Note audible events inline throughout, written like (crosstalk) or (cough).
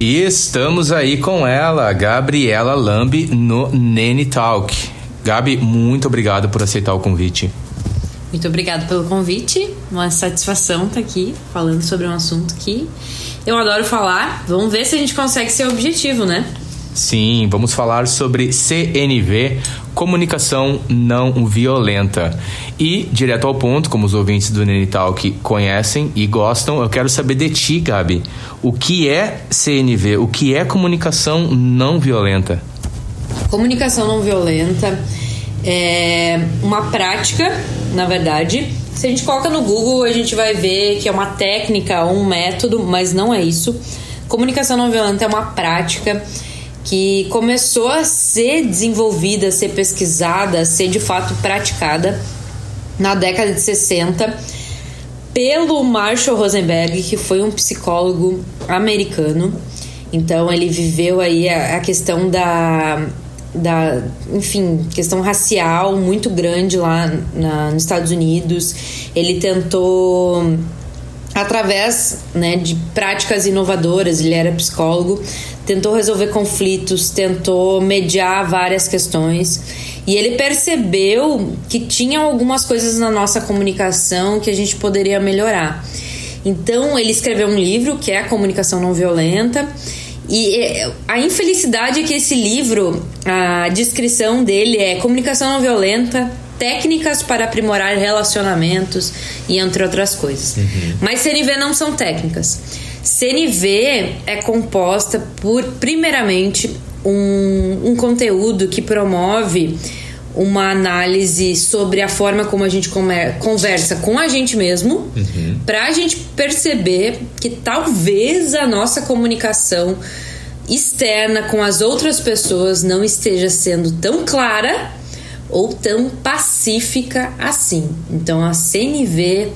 E estamos aí com ela, Gabriela Lambi, no Nene Talk. Gabi, muito obrigado por aceitar o convite. Muito obrigada pelo convite. Uma satisfação estar aqui falando sobre um assunto que eu adoro falar. Vamos ver se a gente consegue ser objetivo, né? Sim, vamos falar sobre CNV, comunicação não violenta. E, direto ao ponto, como os ouvintes do Nene Talk conhecem e gostam, eu quero saber de ti, Gabi. O que é CNV? O que é comunicação não violenta? Comunicação não violenta é uma prática, na verdade. Se a gente coloca no Google, a gente vai ver que é uma técnica um método, mas não é isso. Comunicação não violenta é uma prática que começou a ser desenvolvida, a ser pesquisada, a ser de fato praticada na década de 60 pelo Marshall Rosenberg, que foi um psicólogo americano. Então ele viveu aí a, a questão da da, enfim, questão racial muito grande lá na, nos Estados Unidos. Ele tentou através né, de práticas inovadoras, ele era psicólogo, tentou resolver conflitos, tentou mediar várias questões e ele percebeu que tinha algumas coisas na nossa comunicação que a gente poderia melhorar. Então ele escreveu um livro que é a comunicação não violenta e é, a infelicidade é que esse livro, a descrição dele é comunicação não violenta, técnicas para aprimorar relacionamentos e entre outras coisas. Uhum. Mas CNV não são técnicas. CNV é composta por, primeiramente, um, um conteúdo que promove uma análise sobre a forma como a gente conversa com a gente mesmo, uhum. para a gente perceber que talvez a nossa comunicação externa com as outras pessoas não esteja sendo tão clara ou tão pacífica assim. Então a CNV,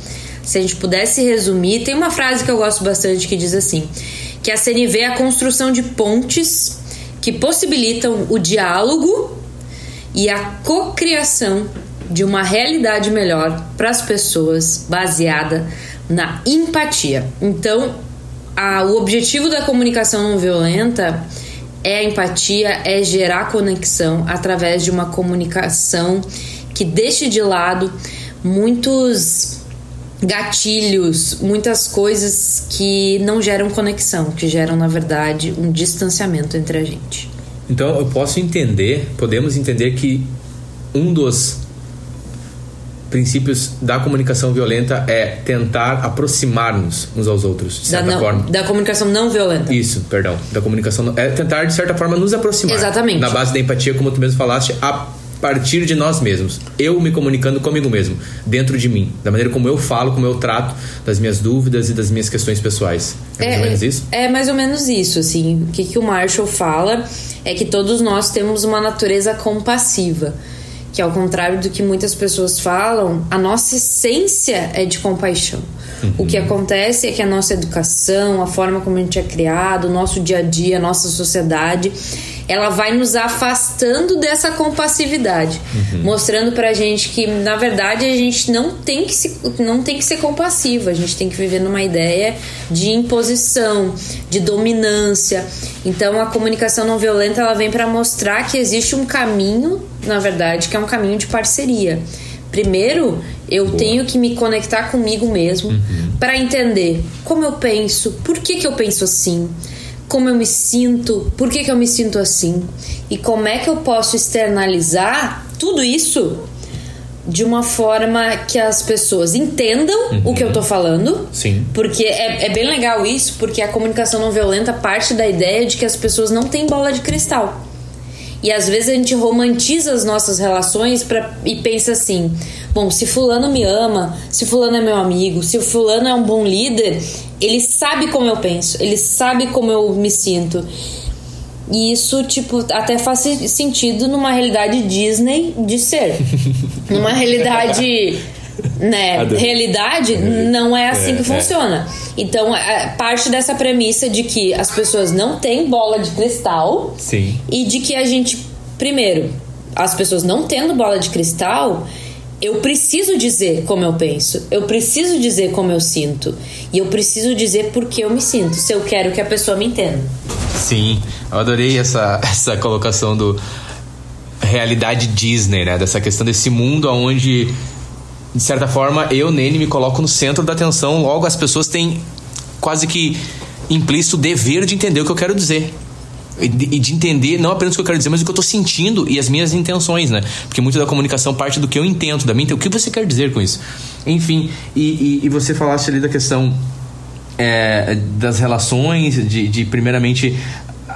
se a gente pudesse resumir, tem uma frase que eu gosto bastante que diz assim: que a CNV é a construção de pontes que possibilitam o diálogo e a cocriação de uma realidade melhor para as pessoas baseada na empatia. Então, a, o objetivo da comunicação não violenta é a empatia, é gerar conexão através de uma comunicação que deixe de lado muitos gatilhos, muitas coisas que não geram conexão, que geram, na verdade, um distanciamento entre a gente. Então eu posso entender, podemos entender que um dos princípios da comunicação violenta é tentar aproximar-nos uns aos outros, de certa da não, forma. Da comunicação não violenta. Isso, perdão. Da comunicação. É tentar, de certa forma, nos aproximar. Exatamente. Na base da empatia, como tu mesmo falaste, a partir de nós mesmos. Eu me comunicando comigo mesmo, dentro de mim. Da maneira como eu falo, como eu trato das minhas dúvidas e das minhas questões pessoais. É, é mais ou menos isso? É mais ou menos isso, assim. O que, que o Marshall fala é que todos nós temos uma natureza compassiva. Que ao contrário do que muitas pessoas falam, a nossa essência é de compaixão. Uhum. O que acontece é que a nossa educação, a forma como a gente é criado, o nosso dia a dia, a nossa sociedade ela vai nos afastando dessa compassividade, uhum. mostrando pra gente que na verdade a gente não tem que se, não tem que ser compassivo, a gente tem que viver numa ideia de imposição, de dominância. Então a comunicação não violenta ela vem para mostrar que existe um caminho, na verdade, que é um caminho de parceria. Primeiro, eu Boa. tenho que me conectar comigo mesmo uhum. para entender como eu penso, por que, que eu penso assim, como eu me sinto, por que, que eu me sinto assim e como é que eu posso externalizar tudo isso de uma forma que as pessoas entendam uhum. o que eu tô falando. Sim. Porque é, é bem legal isso, porque a comunicação não violenta parte da ideia de que as pessoas não têm bola de cristal. E às vezes a gente romantiza as nossas relações pra, e pensa assim: bom, se Fulano me ama, se Fulano é meu amigo, se Fulano é um bom líder, ele sabe como eu penso, ele sabe como eu me sinto. E isso, tipo, até faz sentido numa realidade Disney de ser. (laughs) numa realidade né, realidade, não é assim É, que é. funciona. Então, é, parte dessa premissa de que as pessoas não têm bola de cristal Sim. e de que a gente, primeiro, as pessoas não tendo bola de cristal, eu preciso dizer como eu penso, eu preciso dizer como eu sinto e eu preciso dizer por que eu me sinto, se eu quero que a pessoa me entenda. Sim, eu adorei essa, (laughs) essa colocação do realidade Disney, né? Dessa questão desse mundo onde, de certa forma, eu, Nene, me coloco no centro da atenção, logo as pessoas têm quase que implícito dever de entender o que eu quero dizer. E de, de entender não apenas o que eu quero dizer, mas o que eu tô sentindo e as minhas intenções, né? Porque muito da comunicação parte do que eu entendo, da minha, o que você quer dizer com isso. Enfim, e, e, e você falaste ali da questão é, das relações, de, de primeiramente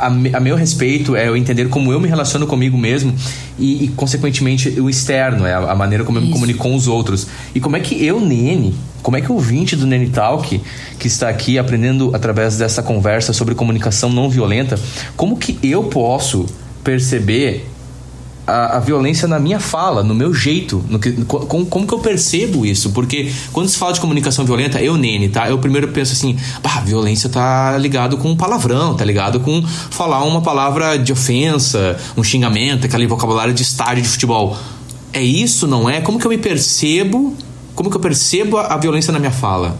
a, a meu respeito é eu entender como eu me relaciono comigo mesmo e, e, consequentemente o externo, é a, a maneira como eu me Isso. comunico com os outros. E como é que eu, Nene, como é que o ouvinte do Nene Talk, que está aqui aprendendo através dessa conversa sobre comunicação não violenta, como que eu posso perceber a, a violência na minha fala, no meu jeito, no que, co- como, como que eu percebo isso? Porque quando se fala de comunicação violenta, eu, Nene, tá? Eu primeiro penso assim, bah, violência tá ligado com palavrão, tá ligado com falar uma palavra de ofensa, um xingamento, aquele vocabulário de estádio de futebol. É isso, não é? Como que eu me percebo? Como que eu percebo a, a violência na minha fala?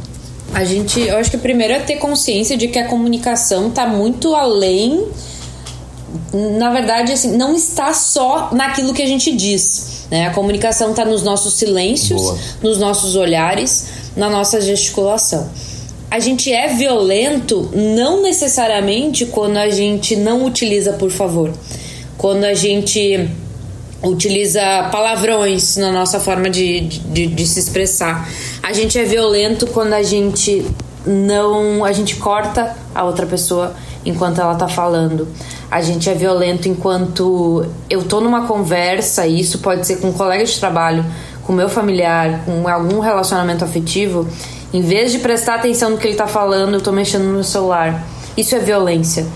A gente, eu acho que primeiro é ter consciência de que a comunicação tá muito além. Na verdade, assim, não está só naquilo que a gente diz. Né? A comunicação está nos nossos silêncios, Boa. nos nossos olhares, na nossa gesticulação. A gente é violento não necessariamente quando a gente não utiliza por favor. Quando a gente utiliza palavrões na nossa forma de, de, de se expressar. A gente é violento quando a gente não. a gente corta a outra pessoa enquanto ela tá falando. A gente é violento enquanto eu tô numa conversa, e isso pode ser com um colega de trabalho, com meu familiar, com algum relacionamento afetivo. Em vez de prestar atenção no que ele tá falando, eu tô mexendo no meu celular. Isso é violência.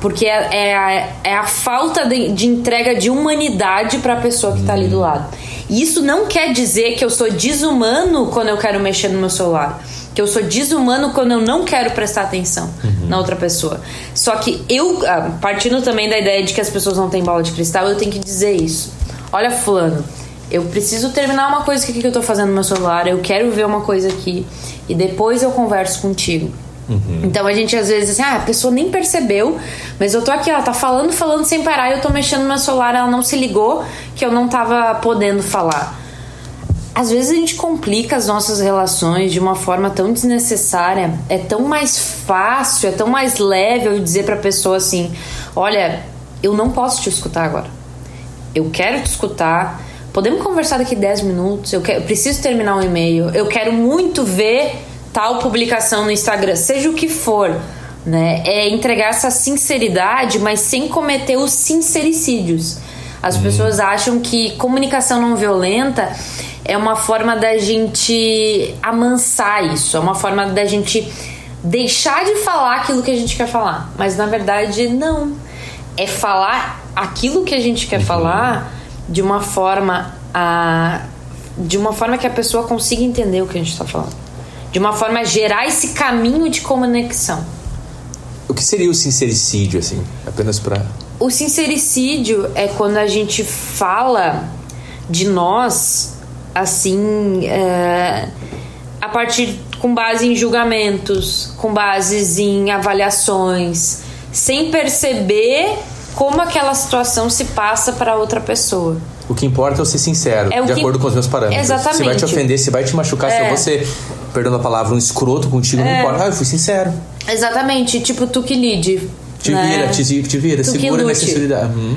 Porque é, é, a, é a falta de, de entrega de humanidade para a pessoa que tá ali do lado. E isso não quer dizer que eu sou desumano quando eu quero mexer no meu celular. Que eu sou desumano quando eu não quero prestar atenção na outra pessoa. Só que eu, ah, partindo também da ideia de que as pessoas não têm bola de cristal, eu tenho que dizer isso. Olha, Fulano, eu preciso terminar uma coisa que eu tô fazendo no meu celular, eu quero ver uma coisa aqui e depois eu converso contigo. Então a gente às vezes assim, ah, a pessoa nem percebeu, mas eu tô aqui, ela tá falando, falando sem parar, e eu tô mexendo no meu celular, ela não se ligou que eu não tava podendo falar. Às vezes a gente complica as nossas relações de uma forma tão desnecessária. É tão mais fácil, é tão mais leve eu dizer pra pessoa assim: olha, eu não posso te escutar agora. Eu quero te escutar. Podemos conversar daqui 10 minutos. Eu, quero, eu preciso terminar um e-mail. Eu quero muito ver tal publicação no Instagram, seja o que for. Né? É entregar essa sinceridade, mas sem cometer os sincericídios. As pessoas acham que comunicação não violenta é uma forma da gente amansar isso, é uma forma da gente deixar de falar aquilo que a gente quer falar. Mas na verdade, não. É falar aquilo que a gente quer falar de uma forma a de uma forma que a pessoa consiga entender o que a gente está falando. De uma forma a gerar esse caminho de conexão. O que seria o sincericídio, assim? Apenas pra. O sincericídio é quando a gente fala de nós assim é, a partir com base em julgamentos, com bases em avaliações, sem perceber como aquela situação se passa para outra pessoa. O que importa é eu ser sincero, É de que- acordo com os meus parâmetros. Se vai Exatamente. te ofender, se vai te machucar, se É. eu vou ser, perdão a palavra, um escroto contigo, não importa. Ah, eu fui sincero. Exatamente, tipo tu que lide. Te né? vira, te, te vira, Tu segura nessa sinceridade. Uhum.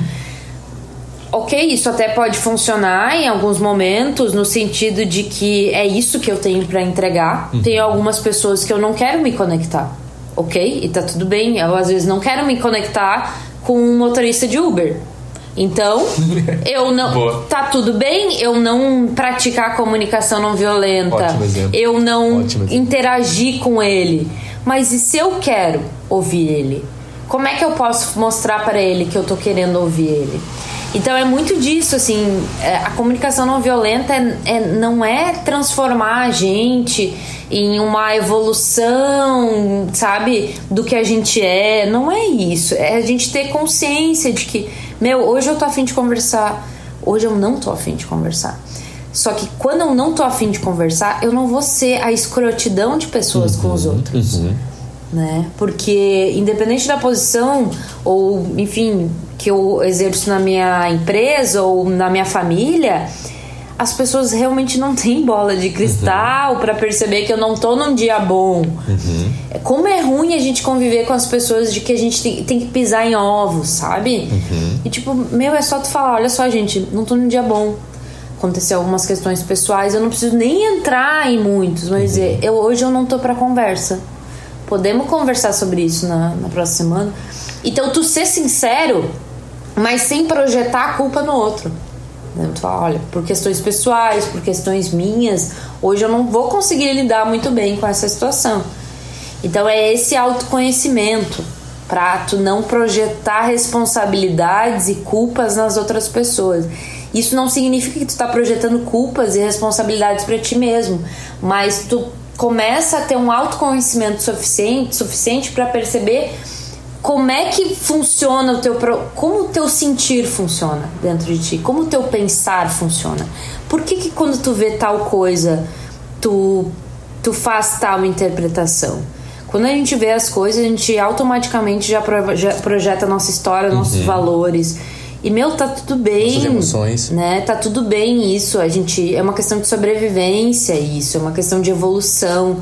Ok, isso até pode funcionar em alguns momentos, no sentido de que é isso que eu tenho pra entregar. Tem algumas pessoas que eu não quero me conectar, ok? E tá tudo bem. Eu às vezes não quero me conectar com um motorista de Uber. Então, (laughs) eu não. Boa. Tá tudo bem eu não praticar comunicação não violenta. Eu não interagir com ele. Mas e se eu quero ouvir ele? Como é que eu posso mostrar para ele que eu tô querendo ouvir ele? Então é muito disso, assim, é, a comunicação não violenta é, é, não é transformar a gente em uma evolução, sabe, do que a gente é. Não é isso. É a gente ter consciência de que, meu, hoje eu tô afim de conversar, hoje eu não tô afim de conversar. Só que quando eu não tô afim de conversar, eu não vou ser a escrotidão de pessoas uhum, com os uhum, outros. Uhum. Né? Porque independente da posição ou, enfim, que eu exerço na minha empresa ou na minha família, as pessoas realmente não têm bola de cristal uhum. para perceber que eu não tô num dia bom. Uhum. Como é ruim a gente conviver com as pessoas de que a gente tem, tem que pisar em ovos, sabe? Uhum. E tipo, meu, é só tu falar, olha só, gente, não tô num dia bom. Aconteceu algumas questões pessoais, eu não preciso nem entrar em muitos, mas uhum. eu, hoje eu não tô para conversa. Podemos conversar sobre isso na, na próxima semana. Então, tu ser sincero mas sem projetar a culpa no outro. Né? Tu fala, olha, por questões pessoais, por questões minhas, hoje eu não vou conseguir lidar muito bem com essa situação. Então é esse autoconhecimento para tu não projetar responsabilidades e culpas nas outras pessoas. Isso não significa que tu está projetando culpas e responsabilidades para ti mesmo, mas tu começa a ter um autoconhecimento suficiente, suficiente para perceber como é que funciona o teu como o teu sentir funciona dentro de ti? Como o teu pensar funciona? Por que, que quando tu vê tal coisa tu tu faz tal interpretação? Quando a gente vê as coisas a gente automaticamente já, pro, já projeta nossa história nossos uhum. valores. E meu tá tudo bem Nossas emoções. né? Tá tudo bem isso. A gente é uma questão de sobrevivência isso é uma questão de evolução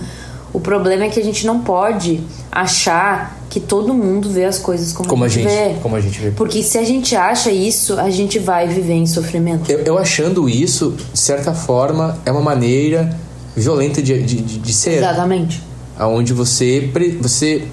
o problema é que a gente não pode achar que todo mundo vê as coisas como, como a, gente, vê. Como a gente vê. Porque se a gente acha isso, a gente vai viver em sofrimento. Eu, eu achando isso, de certa forma, é uma maneira violenta de, de, de ser. Exatamente. Onde você, você.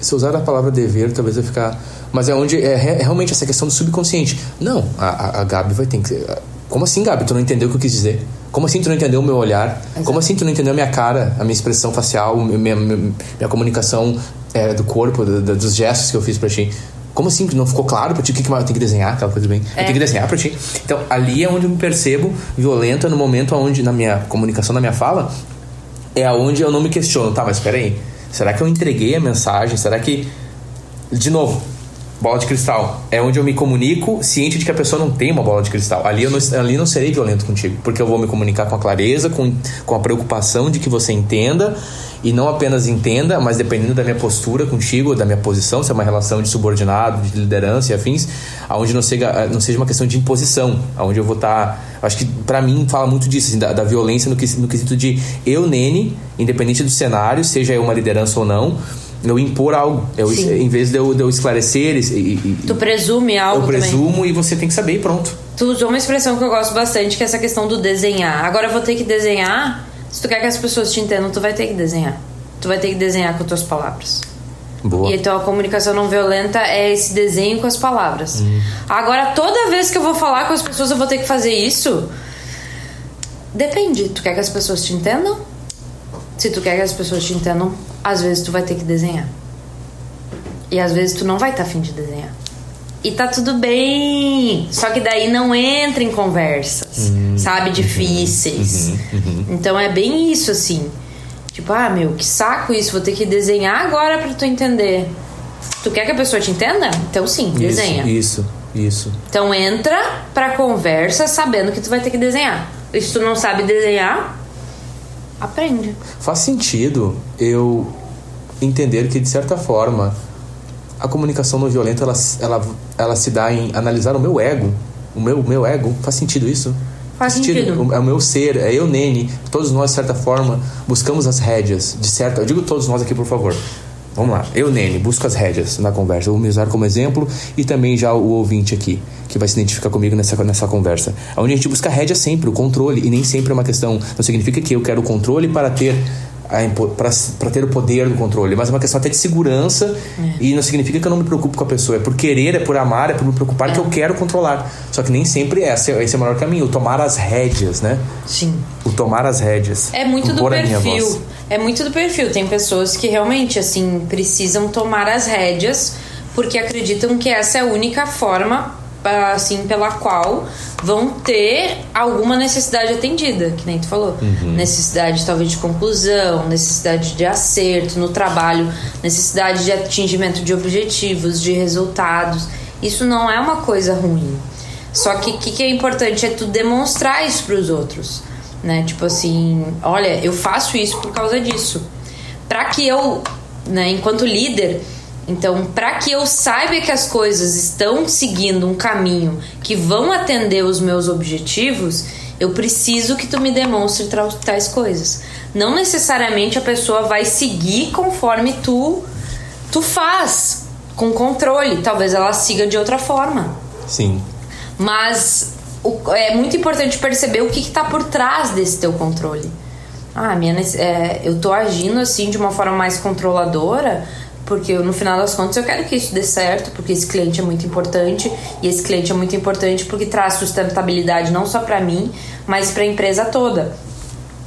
Se usar a palavra dever, talvez vai ficar. Mas é onde é, é realmente essa questão do subconsciente. Não, a, a Gabi vai ter que. Como assim, Gabi? Tu não entendeu o que eu quis dizer? Como assim tu não entendeu o meu olhar? Exato. Como assim tu não entendeu a minha cara, a minha expressão facial, minha, minha, minha comunicação é, do corpo, do, do, dos gestos que eu fiz pra ti? Como assim? Não ficou claro pra ti o que, que eu tenho que desenhar? Aquela coisa bem. É. Eu tenho que desenhar pra ti. Então, ali é onde eu me percebo violenta no momento onde, na minha comunicação, na minha fala, é aonde eu não me questiono. Tá, mas peraí. Será que eu entreguei a mensagem? Será que. De novo, bola de cristal. É onde eu me comunico ciente de que a pessoa não tem uma bola de cristal. Ali eu não, ali não serei violento contigo, porque eu vou me comunicar com a clareza, com, com a preocupação de que você entenda e não apenas entenda, mas dependendo da minha postura contigo, da minha posição, se é uma relação de subordinado, de liderança e afins, aonde não seja, não seja uma questão de imposição, aonde eu vou estar. Tá, acho que para mim fala muito disso, assim, da, da, violência no, no quesito de eu, Nene, independente do cenário, seja eu uma liderança ou não, eu impor algo. Eu, em vez de eu, de eu esclarecer. E, e, tu presume algo. Eu presumo também. e você tem que saber e pronto. Tu usou uma expressão que eu gosto bastante, que é essa questão do desenhar. Agora eu vou ter que desenhar. Se tu quer que as pessoas te entendam, tu vai ter que desenhar. Tu vai ter que desenhar com tuas palavras. Boa. E então a comunicação não violenta é esse desenho com as palavras. Hum. Agora, toda vez que eu vou falar com as pessoas, eu vou ter que fazer isso. Depende. Tu quer que as pessoas te entendam? Se tu quer que as pessoas te entendam, às vezes tu vai ter que desenhar. E às vezes tu não vai estar tá afim de desenhar. E tá tudo bem. Só que daí não entra em conversas, uhum, sabe? Difíceis. Uhum, uhum. Então é bem isso, assim. Tipo, ah, meu, que saco isso, vou ter que desenhar agora pra tu entender. Tu quer que a pessoa te entenda? Então sim, desenha. Isso, isso. Então entra pra conversa sabendo que tu vai ter que desenhar. E se tu não sabe desenhar, aprende. Faz sentido eu entender que, de certa forma, a comunicação não violenta ela, ela, ela se dá em analisar o meu ego. O meu, meu ego. Faz sentido isso? Faz sentido. É o meu ser, é eu, Nene. Todos nós, de certa forma, buscamos as rédeas. De certa, eu digo todos nós aqui, por favor. Vamos lá. Eu, Nene, busco as rédeas na conversa. Vou me usar como exemplo e também já o ouvinte aqui, que vai se identificar comigo nessa, nessa conversa. Onde a gente busca a rédea sempre, o controle, e nem sempre é uma questão. Não significa que eu quero o controle para ter para ter o poder do controle, mas é uma questão até de segurança é. e não significa que eu não me preocupo com a pessoa. É por querer, é por amar, é por me preocupar é. que eu quero controlar. Só que nem sempre é. Esse, esse é o maior caminho, o tomar as rédeas, né? Sim. O tomar as rédeas. É muito do perfil. É muito do perfil. Tem pessoas que realmente, assim, precisam tomar as rédeas porque acreditam que essa é a única forma assim pela qual vão ter alguma necessidade atendida, que nem tu falou. Uhum. Necessidade talvez de conclusão, necessidade de acerto no trabalho, necessidade de atingimento de objetivos, de resultados. Isso não é uma coisa ruim. Só que o que, que, é importante é tu demonstrar isso para os outros, né? Tipo assim, olha, eu faço isso por causa disso. Para que eu, né, enquanto líder, então, para que eu saiba que as coisas estão seguindo um caminho que vão atender os meus objetivos, eu preciso que tu me demonstre tais coisas. Não necessariamente a pessoa vai seguir conforme tu tu faz, com controle. Talvez ela siga de outra forma. Sim. Mas o, é muito importante perceber o que está por trás desse teu controle. Ah, minha, é, eu tô agindo assim de uma forma mais controladora porque no final das contas eu quero que isso dê certo, porque esse cliente é muito importante e esse cliente é muito importante porque traz sustentabilidade não só para mim, mas para a empresa toda.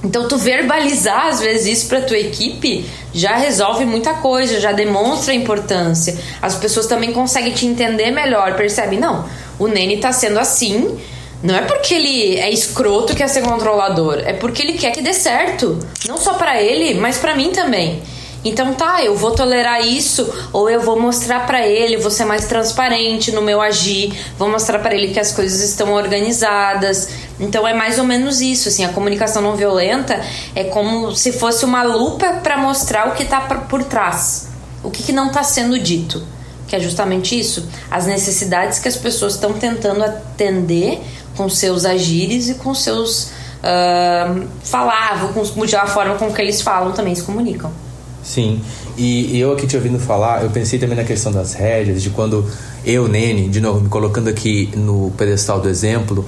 Então tu verbalizar às vezes isso para tua equipe já resolve muita coisa, já demonstra a importância. As pessoas também conseguem te entender melhor, percebem, não, o Nene tá sendo assim, não é porque ele é escroto que quer ser controlador, é porque ele quer que dê certo, não só para ele, mas para mim também. Então tá, eu vou tolerar isso ou eu vou mostrar para ele, vou ser mais transparente no meu agir, vou mostrar para ele que as coisas estão organizadas. Então é mais ou menos isso, assim, a comunicação não violenta é como se fosse uma lupa para mostrar o que tá por trás, o que, que não está sendo dito. Que é justamente isso, as necessidades que as pessoas estão tentando atender com seus agires e com seus uh, falar, a forma com que eles falam também se comunicam. Sim, e, eu aqui te ouvindo falar, eu pensei também na questão das rédeas, de quando eu, Nene, de novo, me colocando aqui no pedestal do exemplo,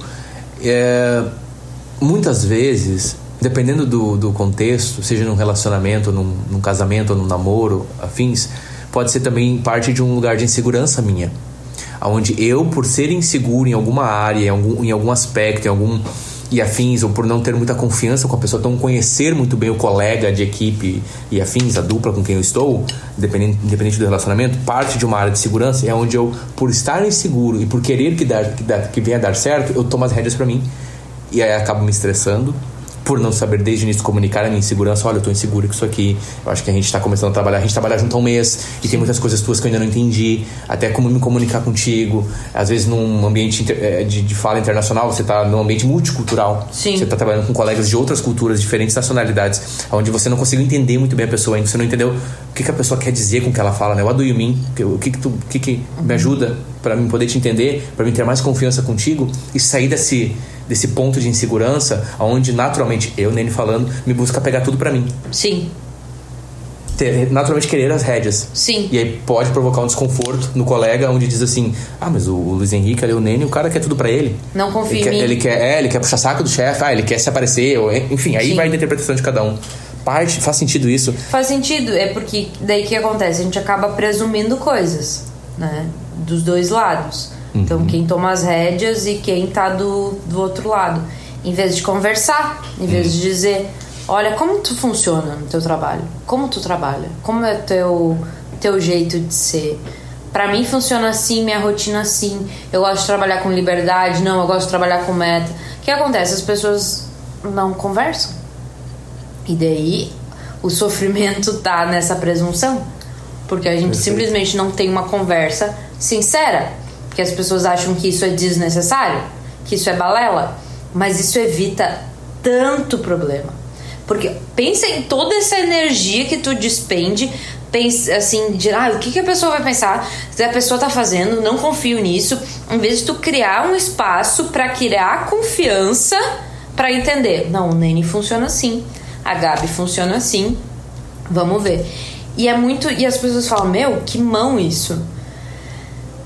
é, muitas vezes, dependendo do, do contexto, seja num relacionamento, num, num casamento, num namoro, afins, pode ser também parte de um lugar de insegurança minha. Onde eu, por ser inseguro em alguma área, em algum, em algum aspecto, em algum e afins, ou por não ter muita confiança com a pessoa, não conhecer muito bem o colega de equipe e afins, a dupla com quem eu estou, independente, independente do relacionamento, parte de uma área de segurança é onde eu, por estar inseguro e por querer que, dar, que, dar, que venha a dar certo, eu tomo as rédeas para mim. E aí acabo me estressando, por não saber desde o início comunicar a minha insegurança, olha, eu tô inseguro com isso aqui, eu acho que a gente tá começando a trabalhar, a gente trabalha junto há um mês e tem muitas coisas tuas que eu ainda não entendi, até como me comunicar contigo, às vezes num ambiente eh, de, de fala internacional, você tá num ambiente multicultural, Sim. você tá trabalhando com colegas de outras culturas, diferentes nacionalidades, onde você não conseguiu entender muito bem a pessoa ainda, você não entendeu o que, que a pessoa quer dizer com o que ela fala, né? What do you mean? O que que, tu, o que, que me ajuda para mim poder te entender, para mim ter mais confiança contigo e sair desse desse ponto de insegurança, onde naturalmente eu, Nene falando, me busca pegar tudo para mim. Sim. Ter, naturalmente querer as rédeas. Sim. E aí pode provocar um desconforto no colega, onde diz assim: ah, mas o, Luiz Henrique ali, o Nene, o cara quer tudo para ele. Não confia ele quer, em. Ele quer, é, ele quer puxar saco do chefe, ah, ele quer se aparecer, ou, enfim, aí Sim. vai da interpretação de cada um. Parte, faz sentido isso? Faz sentido, é porque daí que acontece? A gente acaba presumindo coisas, né? Dos dois lados. Então, quem toma as rédeas e quem tá do, do outro lado. Em vez de conversar, em vez uhum. de dizer: Olha, como tu funciona no teu trabalho? Como tu trabalha? Como é o teu, teu jeito de ser? Para mim funciona assim, minha rotina assim. Eu gosto de trabalhar com liberdade, não, eu gosto de trabalhar com meta. O que acontece? As pessoas não conversam. E daí o sofrimento tá nessa presunção. Porque a gente Perfeito. simplesmente não tem uma conversa sincera que as pessoas acham que isso é desnecessário, que isso é balela, mas isso evita tanto problema. Porque pensa em toda essa energia que tu despende, pensa assim, de ah, o que, que a pessoa vai pensar se a pessoa tá fazendo, não confio nisso, em vez de tu criar um espaço para criar confiança para entender, não, o Nene funciona assim, a Gabi funciona assim, vamos ver. E é muito, e as pessoas falam, meu, que mão isso.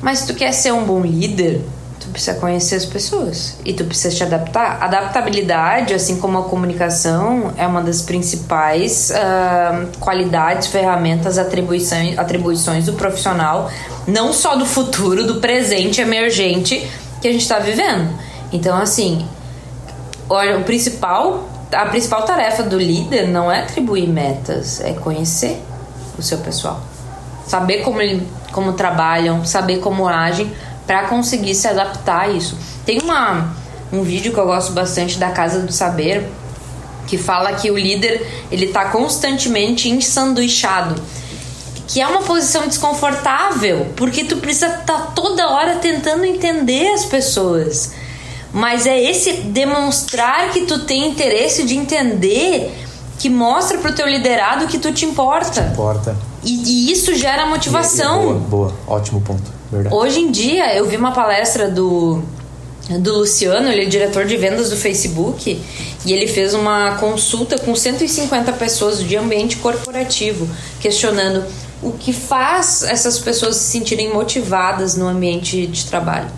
Mas se tu quer ser um bom líder, tu precisa conhecer as pessoas e tu precisa te adaptar. Adaptabilidade, assim como a comunicação, é uma das principais uh, qualidades, ferramentas, atribuições, atribuições do profissional, não só do futuro, do presente emergente que a gente está vivendo. Então, assim, olha, o principal, a principal tarefa do líder não é atribuir metas, é conhecer o seu pessoal, saber como ele como trabalham, saber como agem, para conseguir se adaptar a isso. Tem uma, um vídeo que eu gosto bastante da Casa do Saber que fala que o líder ele tá constantemente ensanduichado que é uma posição desconfortável, porque tu precisa estar tá toda hora tentando entender as pessoas. Mas é esse demonstrar que tu tem interesse de entender que mostra pro teu liderado que tu te importa. Te importa. E, e isso gera motivação. E, e boa, boa, ótimo ponto. Verdade. Hoje em dia, eu vi uma palestra do do Luciano, ele é diretor de vendas do Facebook, e ele fez uma consulta com 150 pessoas de ambiente corporativo, questionando o que faz essas pessoas se sentirem motivadas no ambiente de trabalho.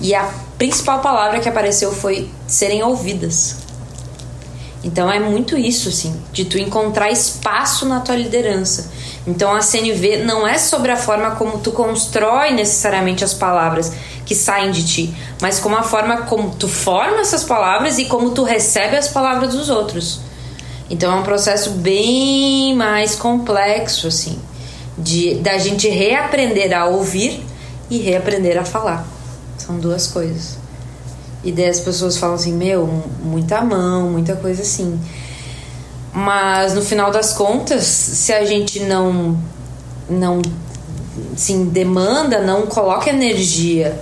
E a principal palavra que apareceu foi serem ouvidas. Então é muito isso, assim, de tu encontrar espaço na tua liderança. Então a CNV não é sobre a forma como tu constrói necessariamente as palavras que saem de ti, mas como a forma como tu forma essas palavras e como tu recebe as palavras dos outros. Então é um processo bem mais complexo, assim de da gente reaprender a ouvir e reaprender a falar. São duas coisas. E daí as pessoas falam assim, meu, muita mão, muita coisa assim. Mas no final das contas, se a gente não não sim demanda, não coloca energia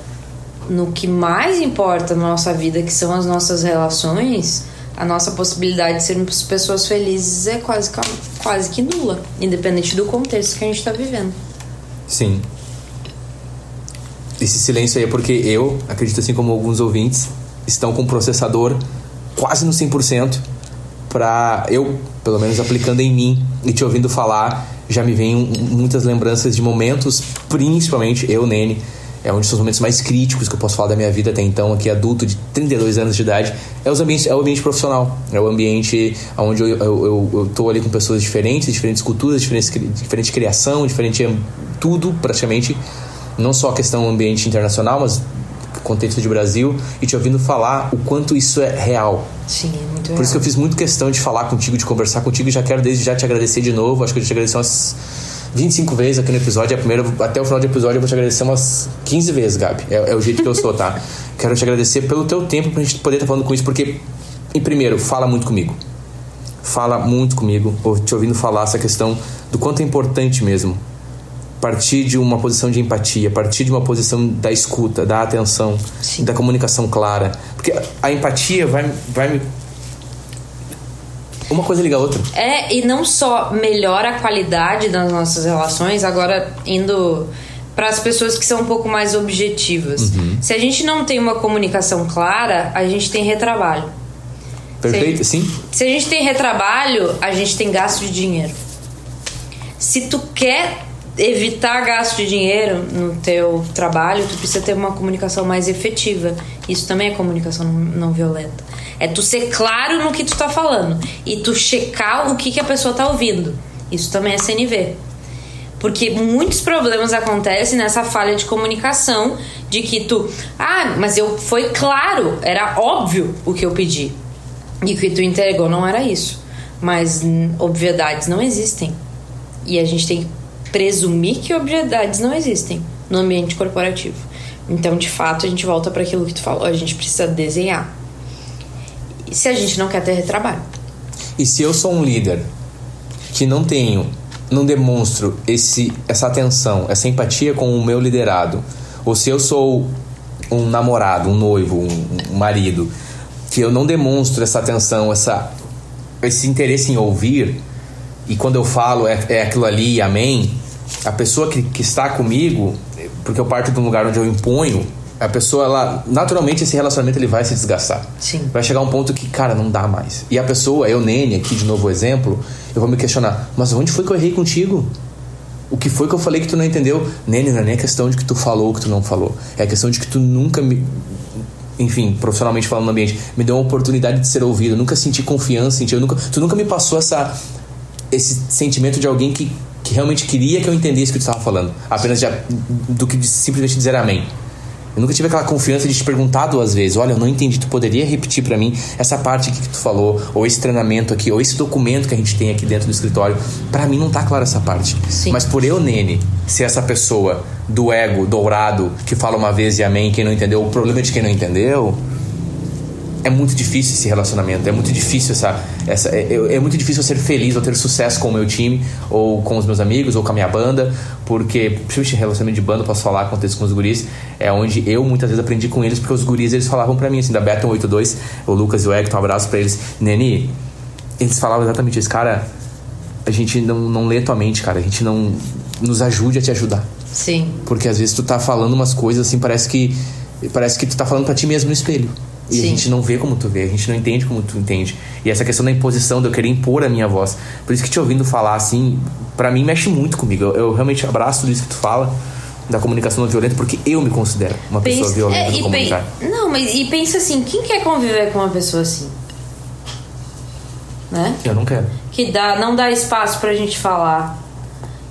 no que mais importa na nossa vida, que são as nossas relações, a nossa possibilidade de sermos pessoas felizes é quase quase que nula, independente do contexto que a gente está vivendo. Sim. Esse silêncio aí é porque eu, acredito assim como alguns ouvintes, estão com o processador quase no 100% para eu, pelo menos aplicando em mim e te ouvindo falar, já me vem muitas lembranças de momentos, principalmente eu, Nene, é um dos momentos mais críticos que eu posso falar da minha vida até então, aqui adulto de 32 anos de idade, é, os ambientes, é o ambiente profissional. É o ambiente onde eu, eu, eu, eu tô ali com pessoas diferentes, diferentes culturas, diferentes, diferente criação, diferente tudo praticamente. Não só a questão ambiente internacional, mas contexto de Brasil e te ouvindo falar o quanto isso é real. Sim, é muito Por isso que eu fiz muito questão de falar contigo, de conversar contigo e já quero desde já te agradecer de novo. Acho que eu te agradecer umas 25 vezes aqui no episódio. A primeira, até o final do episódio eu vou te agradecer umas 15 vezes, Gabi. É, é o jeito que eu sou, tá? (laughs) Quero te agradecer pelo teu tempo pra gente poder estar tá falando com isso, porque, em primeiro, fala muito comigo. Fala muito comigo, te ouvindo falar essa questão do quanto é importante mesmo partir de uma posição de empatia, partir de uma posição da escuta, da atenção, Sim. da comunicação clara. Porque a empatia vai, vai me uma coisa liga a outra. É, e não só melhora a qualidade das nossas relações, agora indo para as pessoas que são um pouco mais objetivas. Uhum. Se a gente não tem uma comunicação clara, a gente tem retrabalho. Perfeito, se sim. Se a gente tem retrabalho, a gente tem gasto de dinheiro. Se tu quer evitar gasto de dinheiro no teu trabalho, tu precisa ter uma comunicação mais efetiva. Isso também é comunicação não violenta. É tu ser claro no que tu tá falando e tu checar o que, que a pessoa tá ouvindo. Isso também é CNV. Porque muitos problemas acontecem nessa falha de comunicação de que tu, ah, mas eu foi claro, era óbvio o que eu pedi. E o que tu entregou não era isso. Mas obviedades não existem. E a gente tem que presumir que obviedades não existem no ambiente corporativo. Então, de fato, a gente volta para aquilo que tu falou, a gente precisa desenhar se a gente não quer ter retrabalho. E se eu sou um líder que não tenho, não demonstro esse, essa atenção, essa empatia com o meu liderado, ou se eu sou um namorado, um noivo, um, um marido, que eu não demonstro essa atenção, essa, esse interesse em ouvir, e quando eu falo é, é aquilo ali, amém, a pessoa que, que está comigo, porque eu parto de um lugar onde eu imponho a pessoa, ela, naturalmente esse relacionamento ele vai se desgastar. Sim. Vai chegar um ponto que, cara, não dá mais. E a pessoa, eu, Nene, aqui de novo exemplo, eu vou me questionar, mas onde foi que eu errei contigo? O que foi que eu falei que tu não entendeu? Nene, não é nem a questão de que tu falou ou que tu não falou. É a questão de que tu nunca me. Enfim, profissionalmente falando no ambiente, me deu uma oportunidade de ser ouvido. Eu nunca senti confiança em ti. Eu nunca, tu nunca me passou essa, esse sentimento de alguém que, que realmente queria que eu entendesse o que tu estava falando. Apenas de, do que de simplesmente dizer amém. Eu nunca tive aquela confiança de te perguntar duas vezes: olha, eu não entendi, tu poderia repetir para mim essa parte aqui que tu falou, ou esse treinamento aqui, ou esse documento que a gente tem aqui dentro do escritório. Para mim não tá clara essa parte. Sim. Mas por eu, Nene, ser essa pessoa do ego dourado que fala uma vez e amém, quem não entendeu, o problema é de quem não entendeu. É muito difícil esse relacionamento, é muito difícil essa. essa é, é muito difícil eu ser feliz ou ter sucesso com o meu time, ou com os meus amigos, ou com a minha banda, porque, principalmente relacionamento de banda, posso falar, acontece com os guris, é onde eu muitas vezes aprendi com eles, porque os guris eles falavam para mim, assim, da Beton 82, o Lucas e o Hector, um abraço pra eles, Neni, eles falavam exatamente isso, cara, a gente não, não lê tua mente, cara, a gente não nos ajude a te ajudar. Sim. Porque às vezes tu tá falando umas coisas assim, parece que parece que tu tá falando para ti mesmo no espelho. E Sim. a gente não vê como tu vê, a gente não entende como tu entende. E essa questão da imposição, de eu querer impor a minha voz. Por isso que te ouvindo falar assim, para mim mexe muito comigo. Eu, eu, realmente abraço tudo isso que tu fala da comunicação não violenta, porque eu me considero uma pensa, pessoa violenta é, no comunicar. Não, mas e pensa assim, quem quer conviver com uma pessoa assim? Né? Eu não quero. Que dá, não dá espaço pra gente falar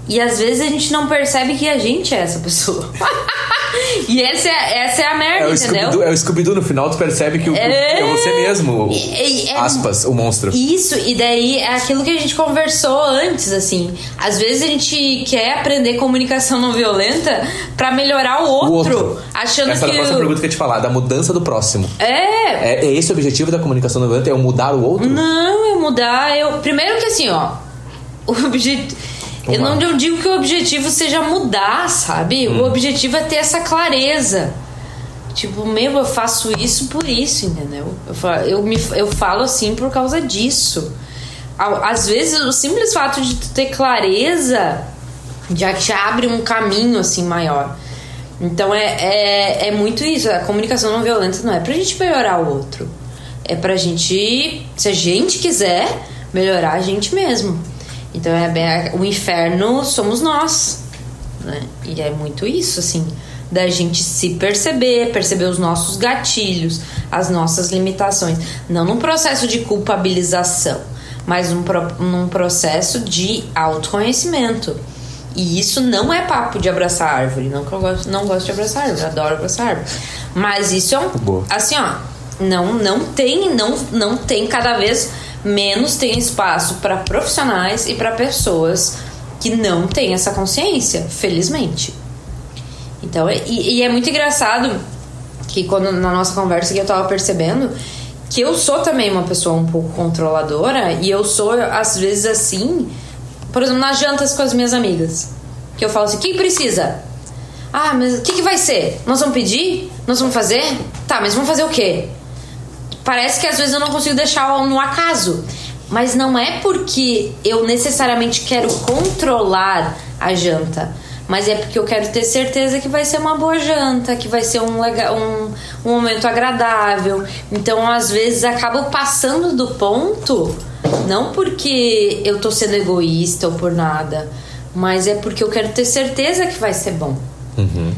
e às vezes a gente não percebe que a gente é essa pessoa. (laughs) e essa é, essa é a merda, é o entendeu? É o Scooby-Doo, no final tu percebe que é, é você mesmo, é, é, aspas, o monstro. Isso, e daí é aquilo que a gente conversou antes, assim. Às vezes a gente quer aprender comunicação não violenta para melhorar o outro, o outro. achando essa que... Essa é a próxima pergunta que eu ia te falar, da mudança do próximo. É. é. É esse o objetivo da comunicação não violenta? É o mudar o outro? Não, é mudar... Eu... Primeiro que assim, ó... O objetivo eu não eu digo que o objetivo seja mudar, sabe? Hum. O objetivo é ter essa clareza. Tipo, meu, eu faço isso por isso, entendeu? Eu falo, eu, me, eu falo assim por causa disso. Às vezes, o simples fato de tu ter clareza já te abre um caminho assim maior. Então é, é, é muito isso. A comunicação não violenta não é pra gente melhorar o outro. É pra gente, se a gente quiser, melhorar a gente mesmo. Então é bem, o inferno somos nós, né? E é muito isso, assim, da gente se perceber, perceber os nossos gatilhos, as nossas limitações, não num processo de culpabilização, mas num, num processo de autoconhecimento. E isso não é papo de abraçar árvore, não que eu gosto, não gosto de abraçar árvore, adoro abraçar árvore. Mas isso é um, Boa. assim, ó, não não tem, não não tem cada vez menos tem espaço para profissionais e para pessoas que não têm essa consciência, felizmente. Então, e, e, é muito engraçado que quando na nossa conversa que eu tava percebendo que eu sou também uma pessoa um pouco controladora e eu sou às vezes assim, por exemplo, nas jantas com as minhas amigas, que eu falo assim: "Quem precisa?" "Ah, mas o que que vai ser? Nós vamos pedir? Nós vamos fazer? Tá, mas vamos fazer o quê?" Parece que às vezes eu não consigo deixar no acaso. Mas não é porque eu necessariamente quero controlar a janta. Mas é porque eu quero ter certeza que vai ser uma boa janta, que vai ser um, legal, um, um momento agradável. Então, às vezes, acabo passando do ponto, não porque eu tô sendo egoísta ou por nada, mas é porque eu quero ter certeza que vai ser bom. Uhum.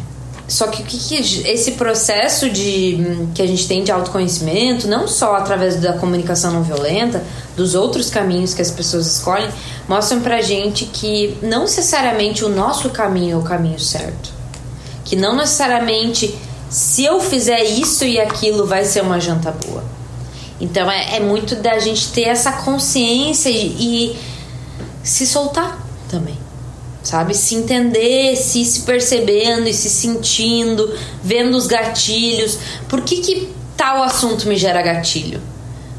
Só que que, que, esse processo de que a gente tem de autoconhecimento, não só através da comunicação não violenta, dos outros caminhos que as pessoas escolhem, mostram pra gente que não necessariamente o nosso caminho é o caminho certo. Que não necessariamente se eu fizer isso e aquilo vai ser uma janta boa. Então é, é muito da gente ter essa consciência e, e se soltar também sabe? Se entender, se se percebendo e se sentindo, vendo os gatilhos. Por que, que tal assunto me gera gatilho?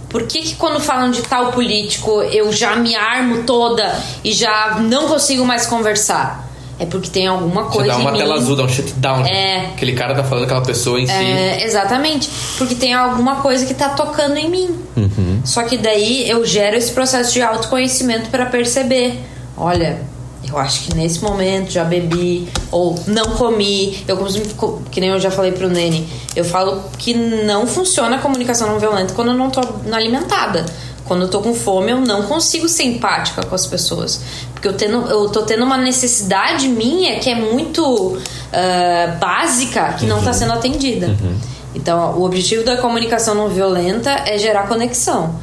Por que, que quando falam de tal político eu já me armo toda e já não consigo mais conversar? É porque tem alguma coisa. Você dá uma tela mim. azul, dá um shutdown. É. Aquele cara tá falando aquela pessoa em si. É, exatamente. Porque tem alguma coisa que tá tocando em mim. Uhum. Só que daí eu gero esse processo de autoconhecimento para perceber. Olha, eu acho que nesse momento já bebi ou não comi. Eu que nem eu já falei pro Nene, eu falo que não funciona a comunicação não violenta quando eu não tô alimentada. Quando eu tô com fome, eu não consigo ser empática com as pessoas. Porque eu, tendo, eu tô tendo uma necessidade minha que é muito uh, básica que uhum. não tá sendo atendida. Uhum. Então, o objetivo da comunicação não violenta é gerar conexão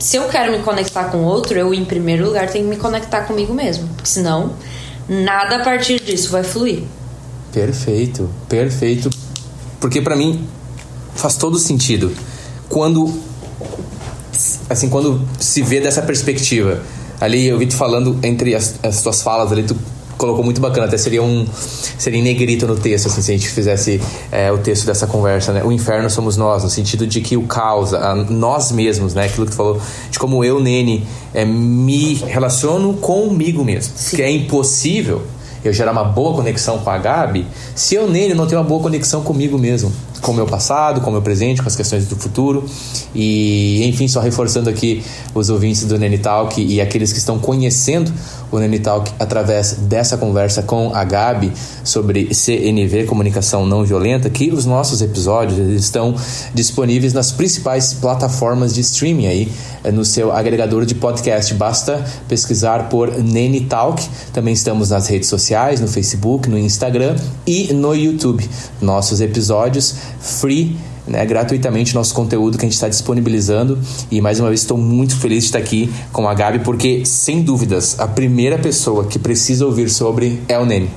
se eu quero me conectar com outro, eu em primeiro lugar tenho que me conectar comigo mesmo. Porque senão, nada a partir disso vai fluir. Perfeito, perfeito. Porque para mim faz todo sentido. Quando assim, quando se vê dessa perspectiva. Ali eu vi tu falando entre as, as tuas falas ali, tu colocou muito bacana. Até seria um seria em negrito no texto, assim, se a gente fizesse é, o texto dessa conversa, né? O inferno somos nós, no sentido de que o caos, a, nós mesmos, né? Aquilo que tu falou, de como eu, Nene, é, me relaciono comigo mesmo. Sim. Que é impossível eu gerar uma boa conexão com a Gabi se eu nele não tenho uma boa conexão comigo mesmo com o meu passado, com o meu presente, com as questões do futuro. E, enfim, só reforçando aqui os ouvintes do Nene Talk e aqueles que estão conhecendo o Nene Talk através dessa conversa com a Gabi sobre CNV, comunicação não violenta, que os nossos episódios estão disponíveis nas principais plataformas de streaming aí, eh, no seu agregador de podcast. Basta pesquisar por Nene Talk. Também estamos nas redes sociais, no Facebook, no Instagram e no YouTube. Nossos episódios free né, gratuitamente nosso conteúdo que a gente está disponibilizando. E mais uma vez estou muito feliz de estar aqui com a Gabi, porque, sem dúvidas, a primeira pessoa que precisa ouvir sobre é o Nene.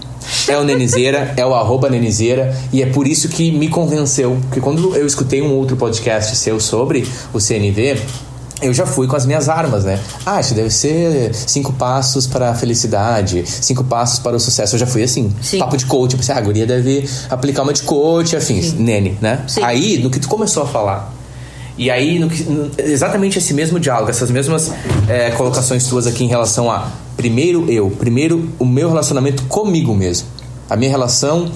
É o Nenizeira, (laughs) é o arroba Nenizeira, e é por isso que me convenceu. Porque quando eu escutei um outro podcast seu sobre o CNV, eu já fui com as minhas armas, né? Ah, isso deve ser cinco passos para a felicidade, cinco passos para o sucesso. Eu já fui assim, Sim. papo de coach. Eu pensei, ah, a guria deve aplicar uma de coach, afins, Sim. nene, né? Sim. Aí, no que tu começou a falar, e aí, no que, no, exatamente esse mesmo diálogo, essas mesmas é, colocações tuas aqui em relação a primeiro eu, primeiro o meu relacionamento comigo mesmo, a minha relação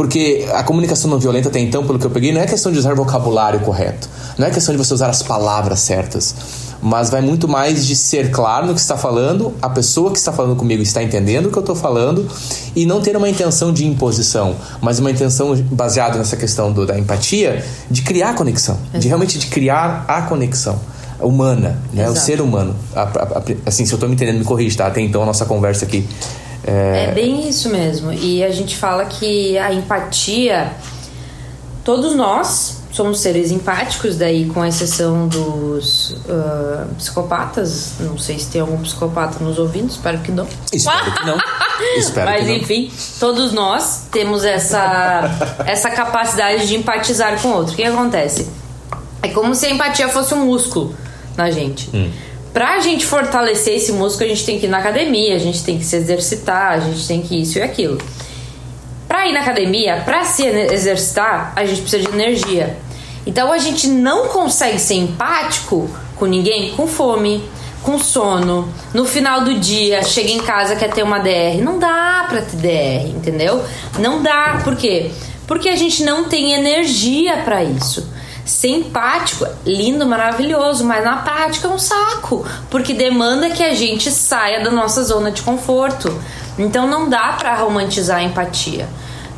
porque a comunicação não violenta até então, pelo que eu peguei, não é questão de usar vocabulário correto. Não é questão de você usar as palavras certas. Mas vai muito mais de ser claro no que está falando, a pessoa que está falando comigo está entendendo o que eu estou falando e não ter uma intenção de imposição, mas uma intenção baseada nessa questão do, da empatia de criar conexão, de realmente de criar a conexão humana, né? o ser humano. Assim, se eu estou me entendendo, me corrija, tá? Até então a nossa conversa aqui é... é bem isso mesmo. E a gente fala que a empatia, todos nós somos seres empáticos, daí com exceção dos uh, psicopatas. Não sei se tem algum psicopata nos ouvindo, espero que não. Espero que não. espero Mas que enfim, todos nós temos essa, essa capacidade de empatizar com o outro. O que acontece? É como se a empatia fosse um músculo na gente. Hum. Pra gente fortalecer esse músculo, a gente tem que ir na academia, a gente tem que se exercitar, a gente tem que isso e aquilo. Pra ir na academia, pra se exercitar, a gente precisa de energia. Então a gente não consegue ser empático com ninguém com fome, com sono, no final do dia, chega em casa quer ter uma DR. Não dá pra ter DR, entendeu? Não dá, por quê? Porque a gente não tem energia para isso. Ser empático, lindo, maravilhoso, mas na prática é um saco, porque demanda que a gente saia da nossa zona de conforto. Então não dá para romantizar a empatia.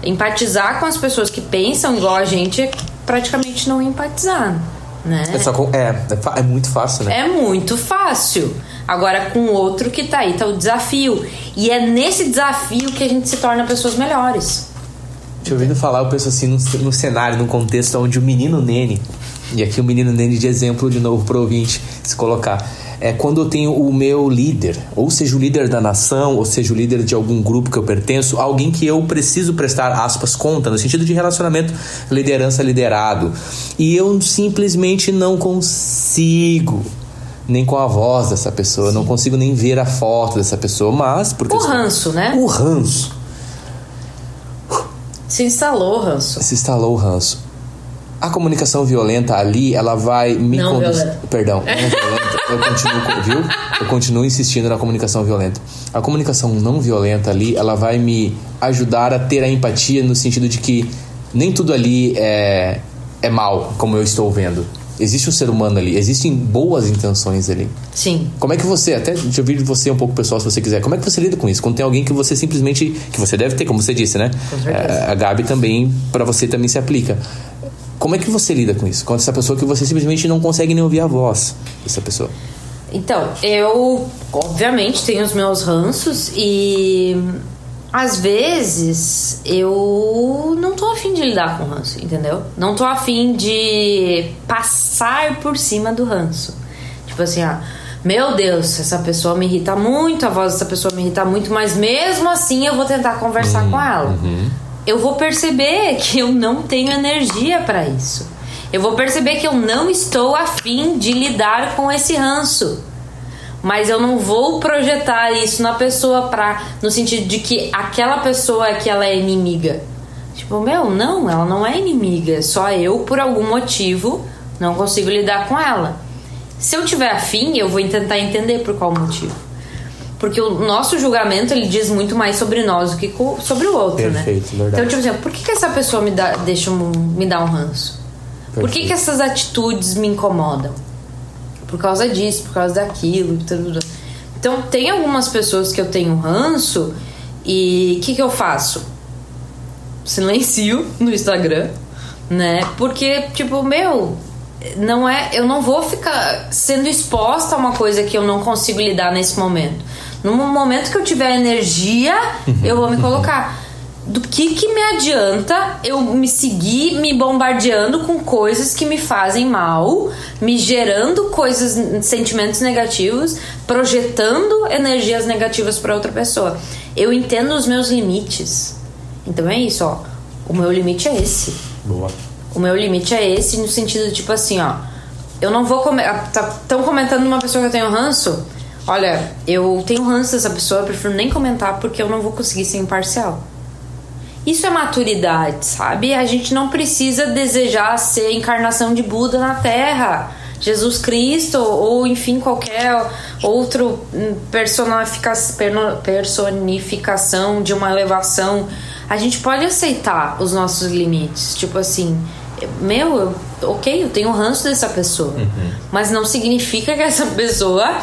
Empatizar com as pessoas que pensam igual a gente é praticamente não empatizar. Né? É, só é, é, é, muito fácil, né? É muito fácil. Agora, com o outro que tá aí, tá o desafio. E é nesse desafio que a gente se torna pessoas melhores. Tinha ouvido falar, eu penso assim, no, no cenário, num contexto onde o menino Nene, e aqui o menino Nene de exemplo de novo pro ouvinte se colocar, é quando eu tenho o meu líder, ou seja, o líder da nação, ou seja, o líder de algum grupo que eu pertenço, alguém que eu preciso prestar aspas conta, no sentido de relacionamento liderança liderado. E eu simplesmente não consigo nem com a voz dessa pessoa, Sim. não consigo nem ver a foto dessa pessoa, mas porque o ranço, né? O ranço. Se instalou o ranço. Se instalou o ranço. A comunicação violenta ali, ela vai me conduzir. Perdão, não violenta. Eu continuo, viu? Eu continuo insistindo na comunicação violenta. A comunicação não violenta ali, ela vai me ajudar a ter a empatia no sentido de que nem tudo ali é, é mal, como eu estou vendo. Existe um ser humano ali, existem boas intenções ali. Sim. Como é que você, até deixa eu ouvir de você um pouco pessoal se você quiser, como é que você lida com isso? Quando tem alguém que você simplesmente, que você deve ter, como você disse, né? Com certeza. É, a Gabi também, para você também se aplica. Como é que você lida com isso? Com essa pessoa que você simplesmente não consegue nem ouvir a voz dessa pessoa? Então, eu obviamente tenho os meus ranços e às vezes eu não tô afim de lidar com o ranço, entendeu? Não tô afim de passar por cima do ranço. Tipo assim, ah, meu Deus, essa pessoa me irrita muito, a voz dessa pessoa me irrita muito, mas mesmo assim eu vou tentar conversar uhum, com ela. Uhum. Eu vou perceber que eu não tenho energia para isso. Eu vou perceber que eu não estou afim de lidar com esse ranço. Mas eu não vou projetar isso na pessoa pra, no sentido de que aquela pessoa é que ela é inimiga. Tipo, meu, não, ela não é inimiga, só eu por algum motivo não consigo lidar com ela. Se eu tiver afim, eu vou tentar entender por qual motivo. Porque o nosso julgamento ele diz muito mais sobre nós do que sobre o outro, Perfeito, né? Verdade. Então, tipo assim, por que, que essa pessoa me dá, deixa me dar um ranço? Perfeito. Por que, que essas atitudes me incomodam? Por causa disso, por causa daquilo, tudo. Então, tem algumas pessoas que eu tenho ranço e o que, que eu faço? Silencio no Instagram, né? Porque, tipo, meu, não é, eu não vou ficar sendo exposta a uma coisa que eu não consigo lidar nesse momento. No momento que eu tiver energia, uhum. eu vou me colocar. Do que que me adianta eu me seguir me bombardeando com coisas que me fazem mal, me gerando coisas, sentimentos negativos, projetando energias negativas para outra pessoa. Eu entendo os meus limites. Então é isso, ó. O meu limite é esse. Boa. O meu limite é esse no sentido tipo assim, ó. Eu não vou comer. Estão tá, comentando uma pessoa que eu tenho ranço. Olha, eu tenho ranço dessa pessoa, eu prefiro nem comentar porque eu não vou conseguir ser imparcial. Isso é maturidade, sabe? A gente não precisa desejar ser a encarnação de Buda na Terra, Jesus Cristo ou enfim qualquer outro hum, personificação de uma elevação. A gente pode aceitar os nossos limites, tipo assim, meu, eu, ok, eu tenho ranço dessa pessoa, uhum. mas não significa que essa pessoa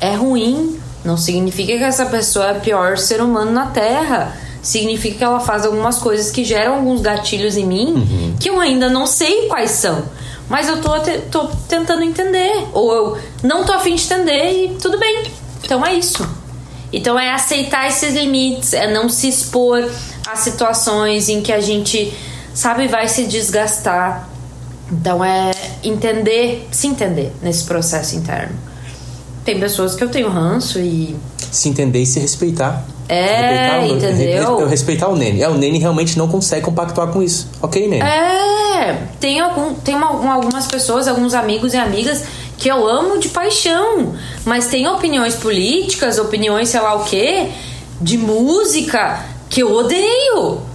é ruim, não significa que essa pessoa é o pior ser humano na Terra. Significa que ela faz algumas coisas que geram alguns gatilhos em mim uhum. que eu ainda não sei quais são. Mas eu tô, te, tô tentando entender. Ou eu não tô afim de entender e tudo bem. Então é isso. Então é aceitar esses limites, é não se expor a situações em que a gente sabe, vai se desgastar. Então é entender, se entender nesse processo interno. Tem pessoas que eu tenho ranço e. Se entender e se respeitar. É, respeitar, entendeu? Eu respeitar o Nene. É, o Nene realmente não consegue compactuar com isso. Ok, Nene? É, tem, algum, tem uma, algumas pessoas, alguns amigos e amigas que eu amo de paixão, mas tem opiniões políticas, opiniões sei lá o quê, de música que eu odeio.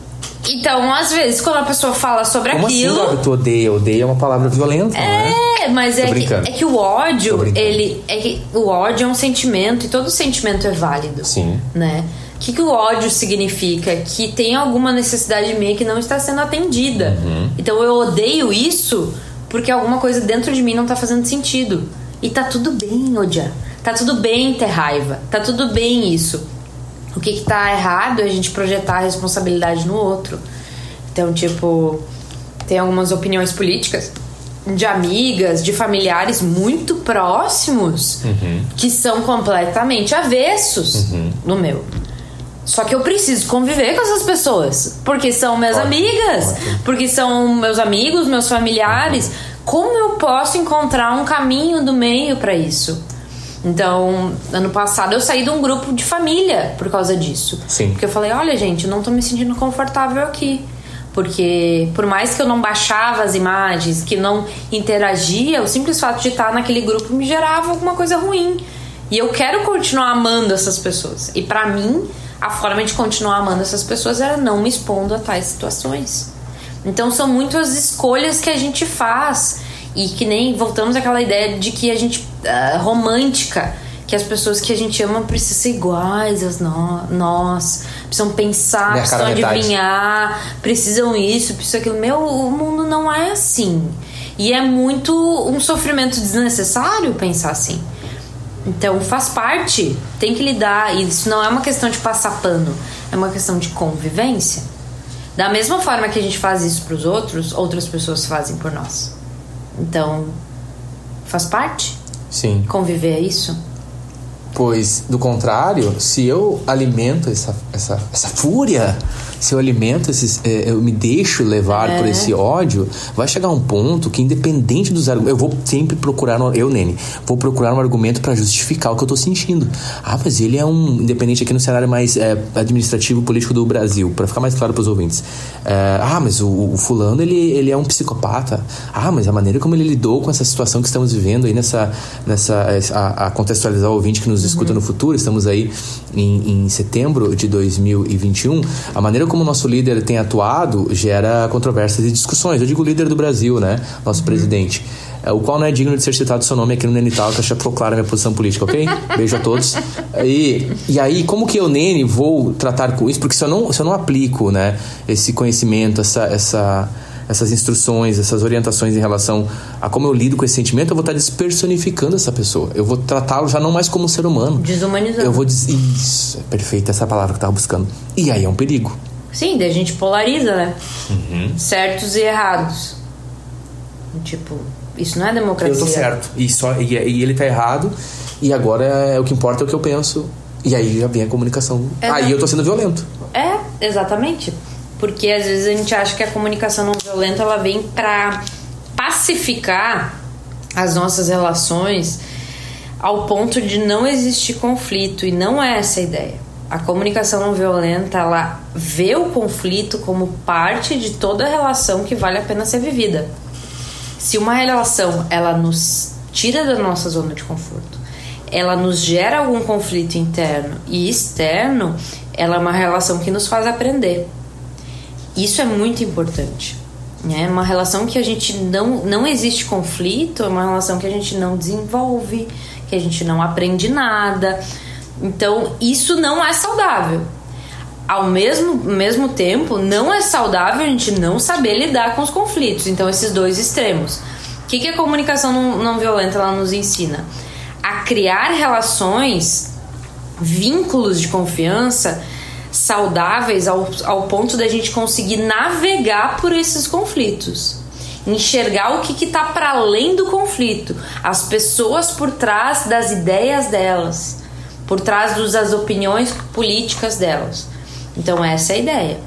Então, às vezes, quando a pessoa fala sobre Como assim, aquilo. Assim, tu odeia? Odeia é uma palavra violenta, é, né? mas é que, é que o ódio, ele. É que o ódio é um sentimento e todo sentimento é válido. Sim. Né? O que, que o ódio significa? Que tem alguma necessidade minha que não está sendo atendida. Uhum. Então eu odeio isso porque alguma coisa dentro de mim não está fazendo sentido. E tá tudo bem odiar. Tá tudo bem ter raiva. Tá tudo bem isso. O que, que tá errado é a gente projetar a responsabilidade no outro. Então, tipo, tem algumas opiniões políticas de amigas, de familiares muito próximos uhum. que são completamente avessos uhum. no meu. Só que eu preciso conviver com essas pessoas, porque são minhas ótimo, amigas, ótimo. porque são meus amigos, meus familiares. Uhum. Como eu posso encontrar um caminho do meio para isso? Então, ano passado eu saí de um grupo de família por causa disso. Sim. Porque eu falei, olha, gente, eu não tô me sentindo confortável aqui. Porque por mais que eu não baixava as imagens, que não interagia, o simples fato de estar naquele grupo me gerava alguma coisa ruim. E eu quero continuar amando essas pessoas. E para mim, a forma de continuar amando essas pessoas era não me expondo a tais situações. Então são muitas escolhas que a gente faz e que nem voltamos àquela ideia de que a gente. Uh, romântica. Que as pessoas que a gente ama precisam ser iguais a no, nós. Precisam pensar, Minha precisam adivinhar, precisam isso, precisam aquilo. Meu, o mundo não é assim. E é muito um sofrimento desnecessário pensar assim. Então faz parte, tem que lidar. E isso não é uma questão de passar pano, é uma questão de convivência. Da mesma forma que a gente faz isso para os outros, outras pessoas fazem por nós. Então, faz parte? Sim. Conviver é isso? Pois, do contrário, se eu alimento essa, essa, essa fúria, se eu alimento esses. eh, eu me deixo levar por É. esse ódio, vai chegar um ponto que, independente dos argumentos. Eu vou sempre procurar. um- eu, Nene, vou procurar um argumento para justificar o que eu tô sentindo. Ah, mas ele é um. Independente aqui no cenário mais eh, administrativo político do Brasil, para ficar mais claro para os ouvintes. Eh, ah, mas o, o fulano, ele, ele é um psicopata. Ah, mas a maneira como ele lidou com essa situação que estamos vivendo aí nessa. nessa a, a contextualizar o ouvinte que nos escuta no futuro, estamos aí em, em setembro de 2021. A maneira como o nosso líder tem atuado gera controvérsias e discussões. Eu digo líder do Brasil, né? Nosso presidente. É, O qual não é digno de ser citado seu nome aqui no Nenital, que eu já proclaro minha posição política, ok? (laughs) Beijo a todos. E, e aí, como que eu, Nene, vou tratar com isso? Porque se eu não, se eu não aplico, né, esse conhecimento, essa, essa, essas instruções, essas orientações em relação a como eu lido com esse sentimento, eu vou estar despersonificando essa pessoa. Eu vou tratá-lo já não mais como um ser humano. Desumanizando. Eu vou dizer. Isso, é perfeito essa palavra que eu tava buscando. E aí é um perigo. Sim, daí a gente polariza, né? Uhum. Certos e errados. Tipo, isso não é democracia. Eu tô certo. E, só, e, e ele tá errado. E agora é, o que importa é o que eu penso. E aí já vem a comunicação. É, aí né? eu tô sendo violento. É, exatamente. Porque às vezes a gente acha que a comunicação não violenta ela vem pra pacificar as nossas relações ao ponto de não existir conflito e não é essa a ideia. A comunicação não violenta, ela vê o conflito como parte de toda relação que vale a pena ser vivida. Se uma relação ela nos tira da nossa zona de conforto, ela nos gera algum conflito interno e externo, ela é uma relação que nos faz aprender. Isso é muito importante. É uma relação que a gente não, não existe conflito, é uma relação que a gente não desenvolve, que a gente não aprende nada. Então, isso não é saudável. Ao mesmo, mesmo tempo, não é saudável a gente não saber lidar com os conflitos. Então, esses dois extremos. O que, que a comunicação não, não violenta ela nos ensina? A criar relações, vínculos de confiança saudáveis ao, ao ponto da gente conseguir navegar por esses conflitos. Enxergar o que está para além do conflito, as pessoas por trás das ideias delas, por trás dos- das opiniões políticas delas. Então, essa é a ideia.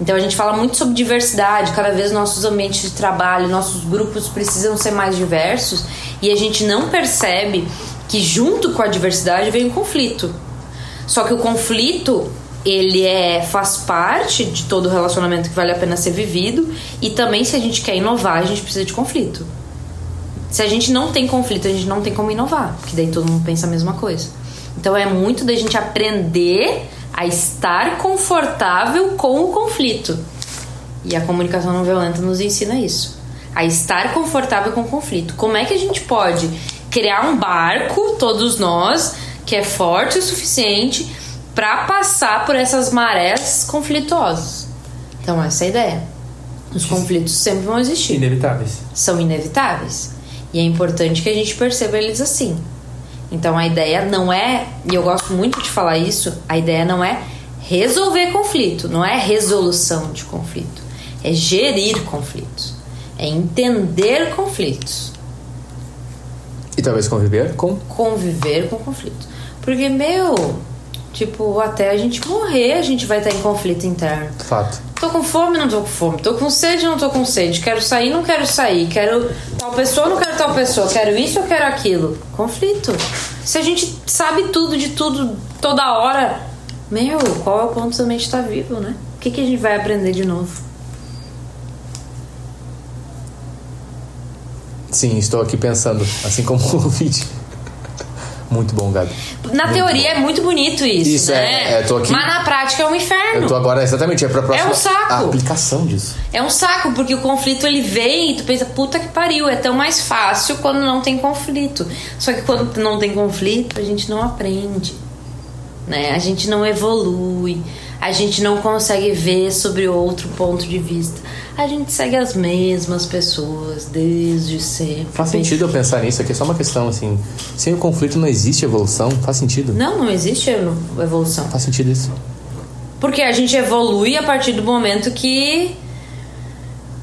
Então, a gente fala muito sobre diversidade, cada vez nossos ambientes de trabalho, nossos grupos precisam ser mais diversos e a gente não percebe que, junto com a diversidade, vem o conflito. Só que o conflito ele é faz parte de todo relacionamento que vale a pena ser vivido e também se a gente quer inovar a gente precisa de conflito. Se a gente não tem conflito a gente não tem como inovar, porque daí todo mundo pensa a mesma coisa. Então é muito da gente aprender a estar confortável com o conflito. E a comunicação não violenta nos ensina isso. A estar confortável com o conflito. Como é que a gente pode criar um barco, todos nós, que é forte o suficiente para passar por essas marés conflituosas? Então, essa é a ideia. Os conflitos sempre vão existir Inevitáveis. são inevitáveis. E é importante que a gente perceba eles assim. Então a ideia não é, e eu gosto muito de falar isso, a ideia não é resolver conflito, não é resolução de conflito, é gerir conflitos, é entender conflitos, E talvez conviver com. conviver com conflitos. Porque, meu, tipo, até a gente morrer, a gente vai estar em conflito interno. Fato. Tô com fome, não tô com fome. Tô com sede, não tô com sede. Quero sair, não quero sair. Quero tal pessoa, não quero tal pessoa. Quero isso, eu quero aquilo. Conflito. Se a gente sabe tudo de tudo toda hora, meu, qual é o ponto da mente estar vivo, né? O que, que a gente vai aprender de novo? Sim, estou aqui pensando, assim como (laughs) o vídeo. Muito bom, Gabi. Na Muito teoria bom. é muito bonito isso, Isso, é, né? é, tô aqui- Mas na prática é um inferno. Eu tô agora, exatamente, é pra próxima. um saco. A aplicação disso. É um saco, porque o conflito ele vem e tu pensa, puta que pariu, é tão mais fácil quando não tem conflito. Só que quando não tem conflito, a gente não aprende. Né? A gente não evolui, a gente não consegue ver sobre outro ponto de vista. A gente segue as mesmas pessoas desde sempre. Faz sentido eu pensar nisso aqui, é só uma questão assim. Sem o conflito não existe evolução? Faz sentido? Não, não existe evolução. Faz sentido isso. Porque a gente evolui a partir do momento que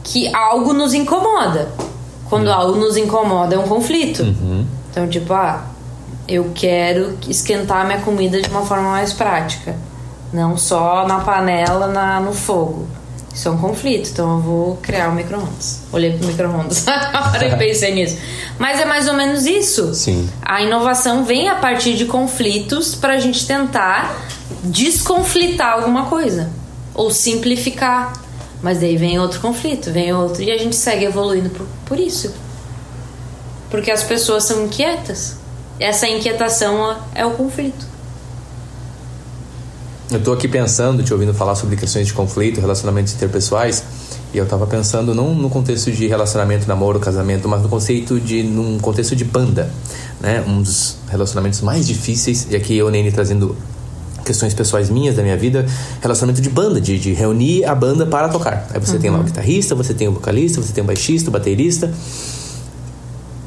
que algo nos incomoda. Quando algo nos incomoda é um conflito. Então, tipo, ah, eu quero esquentar minha comida de uma forma mais prática, não só na panela, na, no fogo. Isso é um conflito, então eu vou criar um micro-ondas. Olhei pro micro-ondas (laughs) na hora que pensei (laughs) nisso. Mas é mais ou menos isso. Sim. A inovação vem a partir de conflitos para a gente tentar desconflitar alguma coisa ou simplificar. Mas daí vem outro conflito, vem outro e a gente segue evoluindo por, por isso. Porque as pessoas são inquietas. Essa inquietação é o conflito. Eu tô aqui pensando, te ouvindo falar sobre questões de conflito, relacionamentos interpessoais, e eu tava pensando não no contexto de relacionamento, namoro, casamento, mas no conceito de num contexto de banda, né? Um dos relacionamentos mais difíceis, e aqui eu nem trazendo questões pessoais minhas da minha vida, relacionamento de banda, de, de reunir a banda para tocar. Aí você uhum. tem lá o guitarrista, você tem o vocalista, você tem o baixista, o baterista.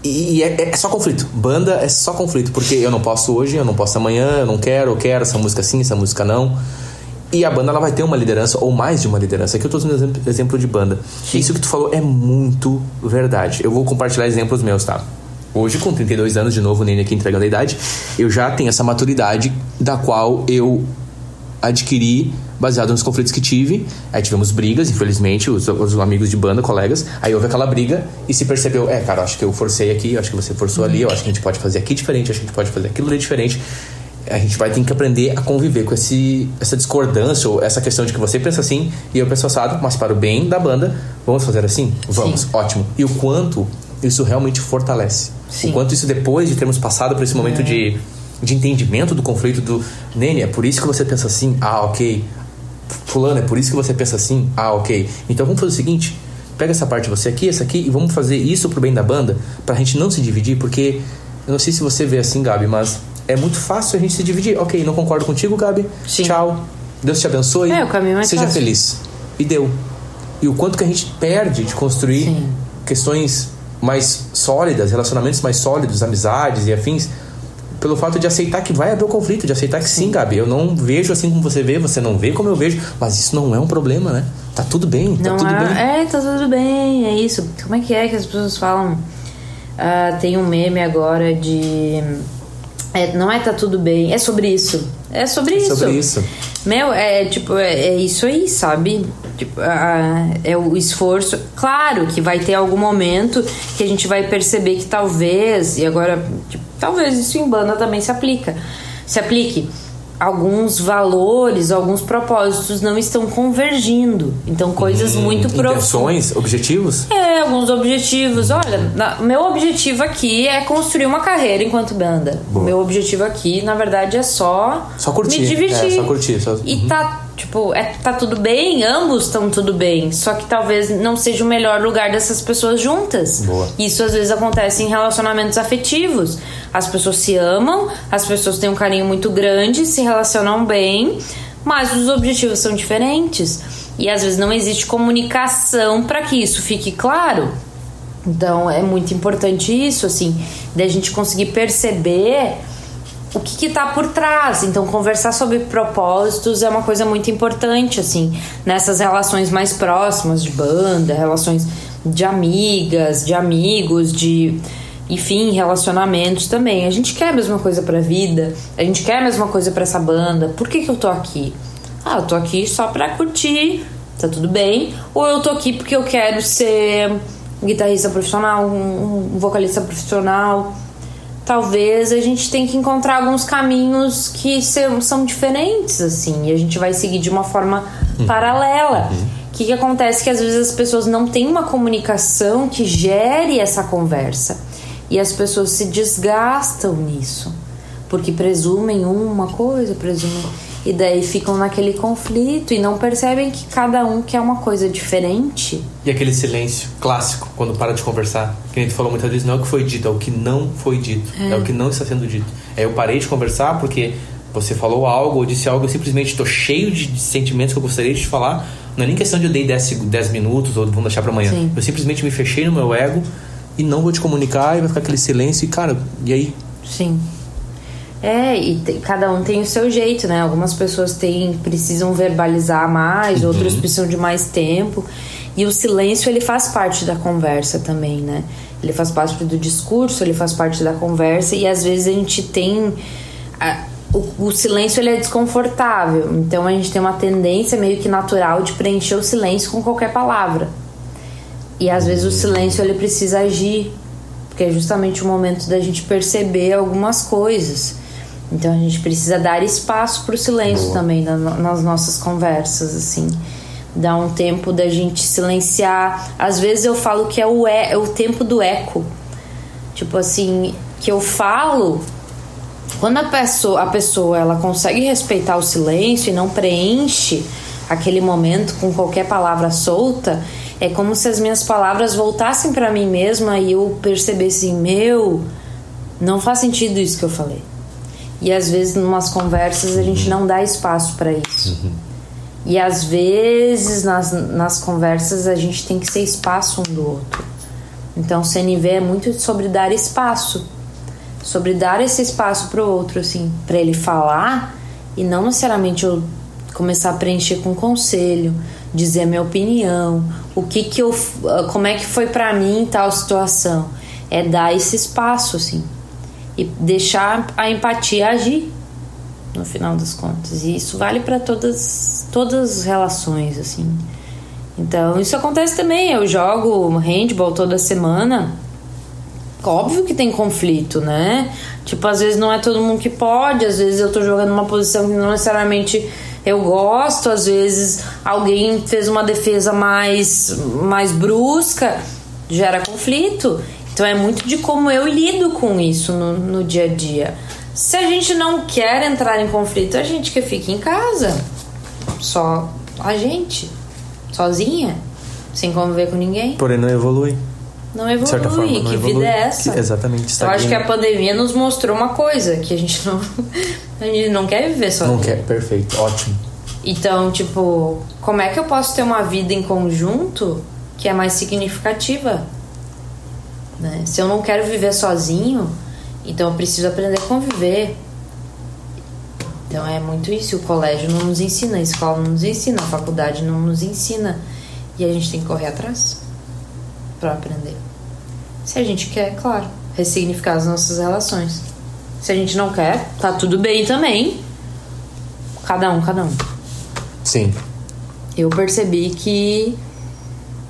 E é, é, só conflito. Banda é só conflito, porque eu não posso hoje, eu não posso amanhã, eu não quero, eu quero essa música sim, essa música não. E a banda ela vai ter uma liderança, ou mais de uma liderança. Aqui eu tô usando exemplo, exemplo de banda. Sim. Isso que tu falou é muito verdade. Eu vou compartilhar exemplos meus, tá? Hoje, com 32 anos, de novo, nem aqui entregando a idade, eu já tenho essa maturidade da qual eu adquiri baseado nos conflitos que tive. Aí tivemos brigas, infelizmente, os, os, amigos de banda, colegas. Aí houve aquela briga e se percebeu: é, cara, acho que eu forcei aqui, acho que você forçou ali, eu acho que a gente pode fazer aqui diferente, acho que a gente pode fazer aquilo ali diferente. A gente vai ter que aprender a conviver com esse, essa discordância ou essa questão de que você pensa assim e eu penso assado, mas para o bem da banda, vamos fazer assim? Vamos, Sim. ótimo. E o quanto isso realmente fortalece. Sim. O quanto isso, depois de termos passado por esse momento é. de, de entendimento do conflito do Nene, é por isso que você pensa assim, ah, ok. Fulano, é por isso que você pensa assim? Ah, ok. Então vamos fazer o seguinte: pega essa parte você aqui, essa aqui, e vamos fazer isso pro bem da banda, pra gente não se dividir, porque eu não sei se você vê assim, Gabi, mas é muito fácil a gente se dividir. Ok, não concordo contigo, Gabi. Sim. Tchau. Deus te abençoe. É, o caminho mais Seja fácil. feliz. E deu. E o quanto que a gente perde de construir Sim. questões mais sólidas, relacionamentos mais sólidos, amizades e afins, pelo fato de aceitar que vai haver o conflito, de aceitar que sim. Gabi, eu não vejo assim como você vê, você não vê como eu vejo, mas isso não é um problema, né? Tá tudo bem, tá não tudo é, bem. É, tá tudo bem, é isso. Como é que é que as pessoas falam? Uh, tem um meme agora de. É, não é tá tudo bem, é sobre isso. É sobre é isso. Sobre isso. Meu, é tipo, é, é isso aí, sabe? Tipo, uh, é o esforço. Claro que vai ter algum momento que a gente vai perceber que talvez, e agora, tipo, talvez isso em banda também se aplica. Se aplique alguns valores, alguns propósitos não estão convergindo. Então, coisas hum, muito profundas. objetivos? É, alguns objetivos. Olha, na, meu objetivo aqui é construir uma carreira enquanto banda. Boa. Meu objetivo aqui, na verdade, é só, só curtir. me divertir. É, só curtir. Só... E uhum. tá Tipo, é, tá tudo bem, ambos estão tudo bem. Só que talvez não seja o melhor lugar dessas pessoas juntas. Boa. Isso às vezes acontece em relacionamentos afetivos. As pessoas se amam, as pessoas têm um carinho muito grande, se relacionam bem, mas os objetivos são diferentes. E às vezes não existe comunicação para que isso fique claro. Então é muito importante isso, assim, da gente conseguir perceber o que está por trás. Então, conversar sobre propósitos é uma coisa muito importante, assim, nessas relações mais próximas de banda, relações de amigas, de amigos, de enfim, relacionamentos também. A gente quer a mesma coisa pra vida, a gente quer a mesma coisa para essa banda. Por que, que eu tô aqui? Ah, eu tô aqui só pra curtir, tá tudo bem. Ou eu tô aqui porque eu quero ser um guitarrista profissional, um, um vocalista profissional talvez a gente tenha que encontrar alguns caminhos que são diferentes, assim, e a gente vai seguir de uma forma uhum. paralela. O uhum. que, que acontece? Que às vezes as pessoas não têm uma comunicação que gere essa conversa. E as pessoas se desgastam nisso. Porque presumem uma coisa, presumem e daí ficam naquele conflito e não percebem que cada um quer uma coisa diferente. E aquele silêncio clássico, quando para de conversar. Que a gente falou muitas vezes, não é o que foi dito, é o que não foi dito. É, é o que não está sendo dito. É eu parei de conversar porque você falou algo ou disse algo, eu simplesmente estou cheio de sentimentos que eu gostaria de te falar. Não é nem questão de eu dei 10, minutos ou vamos deixar para amanhã. Sim. Eu simplesmente me fechei no meu ego e não vou te comunicar e vai ficar aquele silêncio e, cara, e aí? Sim. É, e cada um tem o seu jeito, né? Algumas pessoas têm, precisam verbalizar mais, uhum. outras precisam de mais tempo. E o silêncio, ele faz parte da conversa também, né? Ele faz parte do discurso, ele faz parte da conversa e às vezes a gente tem... A, o, o, silêncio ele é desconfortável, então a gente tem uma tendência meio que natural de preencher o silêncio com qualquer palavra. E às vezes o silêncio ele precisa agir, porque é justamente o momento da gente perceber algumas coisas. Então a gente precisa dar espaço para o silêncio Boa. também na, nas nossas conversas, assim. Dar um tempo da gente silenciar. Às vezes eu falo que é o, é, é o tempo do eco. Tipo assim, que eu falo quando a pessoa, a pessoa ela consegue respeitar o silêncio e não preenche aquele momento com qualquer palavra solta, é como se as minhas palavras voltassem para mim mesma e eu percebesse, meu, não faz sentido isso que eu falei. E às vezes, numas conversas, a gente não dá espaço para isso. Uhum. E às vezes, nas, nas conversas, a gente tem que ser espaço um do outro. Então, CNV é muito sobre dar espaço sobre dar esse espaço para o outro, assim, para ele falar e não necessariamente eu começar a preencher com conselho, dizer a minha opinião, o que que eu, como é que foi para mim tal situação, é dar esse espaço, assim, e deixar a empatia agir no final das contas. E isso vale para todas todas as relações, assim. Então, isso acontece também. Eu jogo handball toda semana óbvio que tem conflito, né? Tipo, às vezes não é todo mundo que pode, às vezes eu tô jogando uma posição que não necessariamente eu gosto, às vezes alguém fez uma defesa mais, mais brusca, gera conflito. Então é muito de como eu lido com isso no, no dia a dia. Se a gente não quer entrar em conflito, a gente que fica em casa. Só a gente, sozinha, sem conviver com ninguém. Porém não evolui não evolui. Forma, não que evolui. vida é essa? Que, exatamente. Eu acho que a pandemia nos mostrou uma coisa, que a gente não, (laughs) a gente não quer viver só. Não quer, perfeito, ótimo. Então, tipo, como é que eu posso ter uma vida em conjunto que é mais significativa? Né? Se eu não quero viver sozinho, então eu preciso aprender a conviver. Então é muito isso. O colégio não nos ensina, a escola não nos ensina, a faculdade não nos ensina. E a gente tem que correr atrás para aprender. Se a gente quer, claro, ressignificar as nossas relações. Se a gente não quer, tá tudo bem também. Cada um, cada um. Sim. Eu percebi que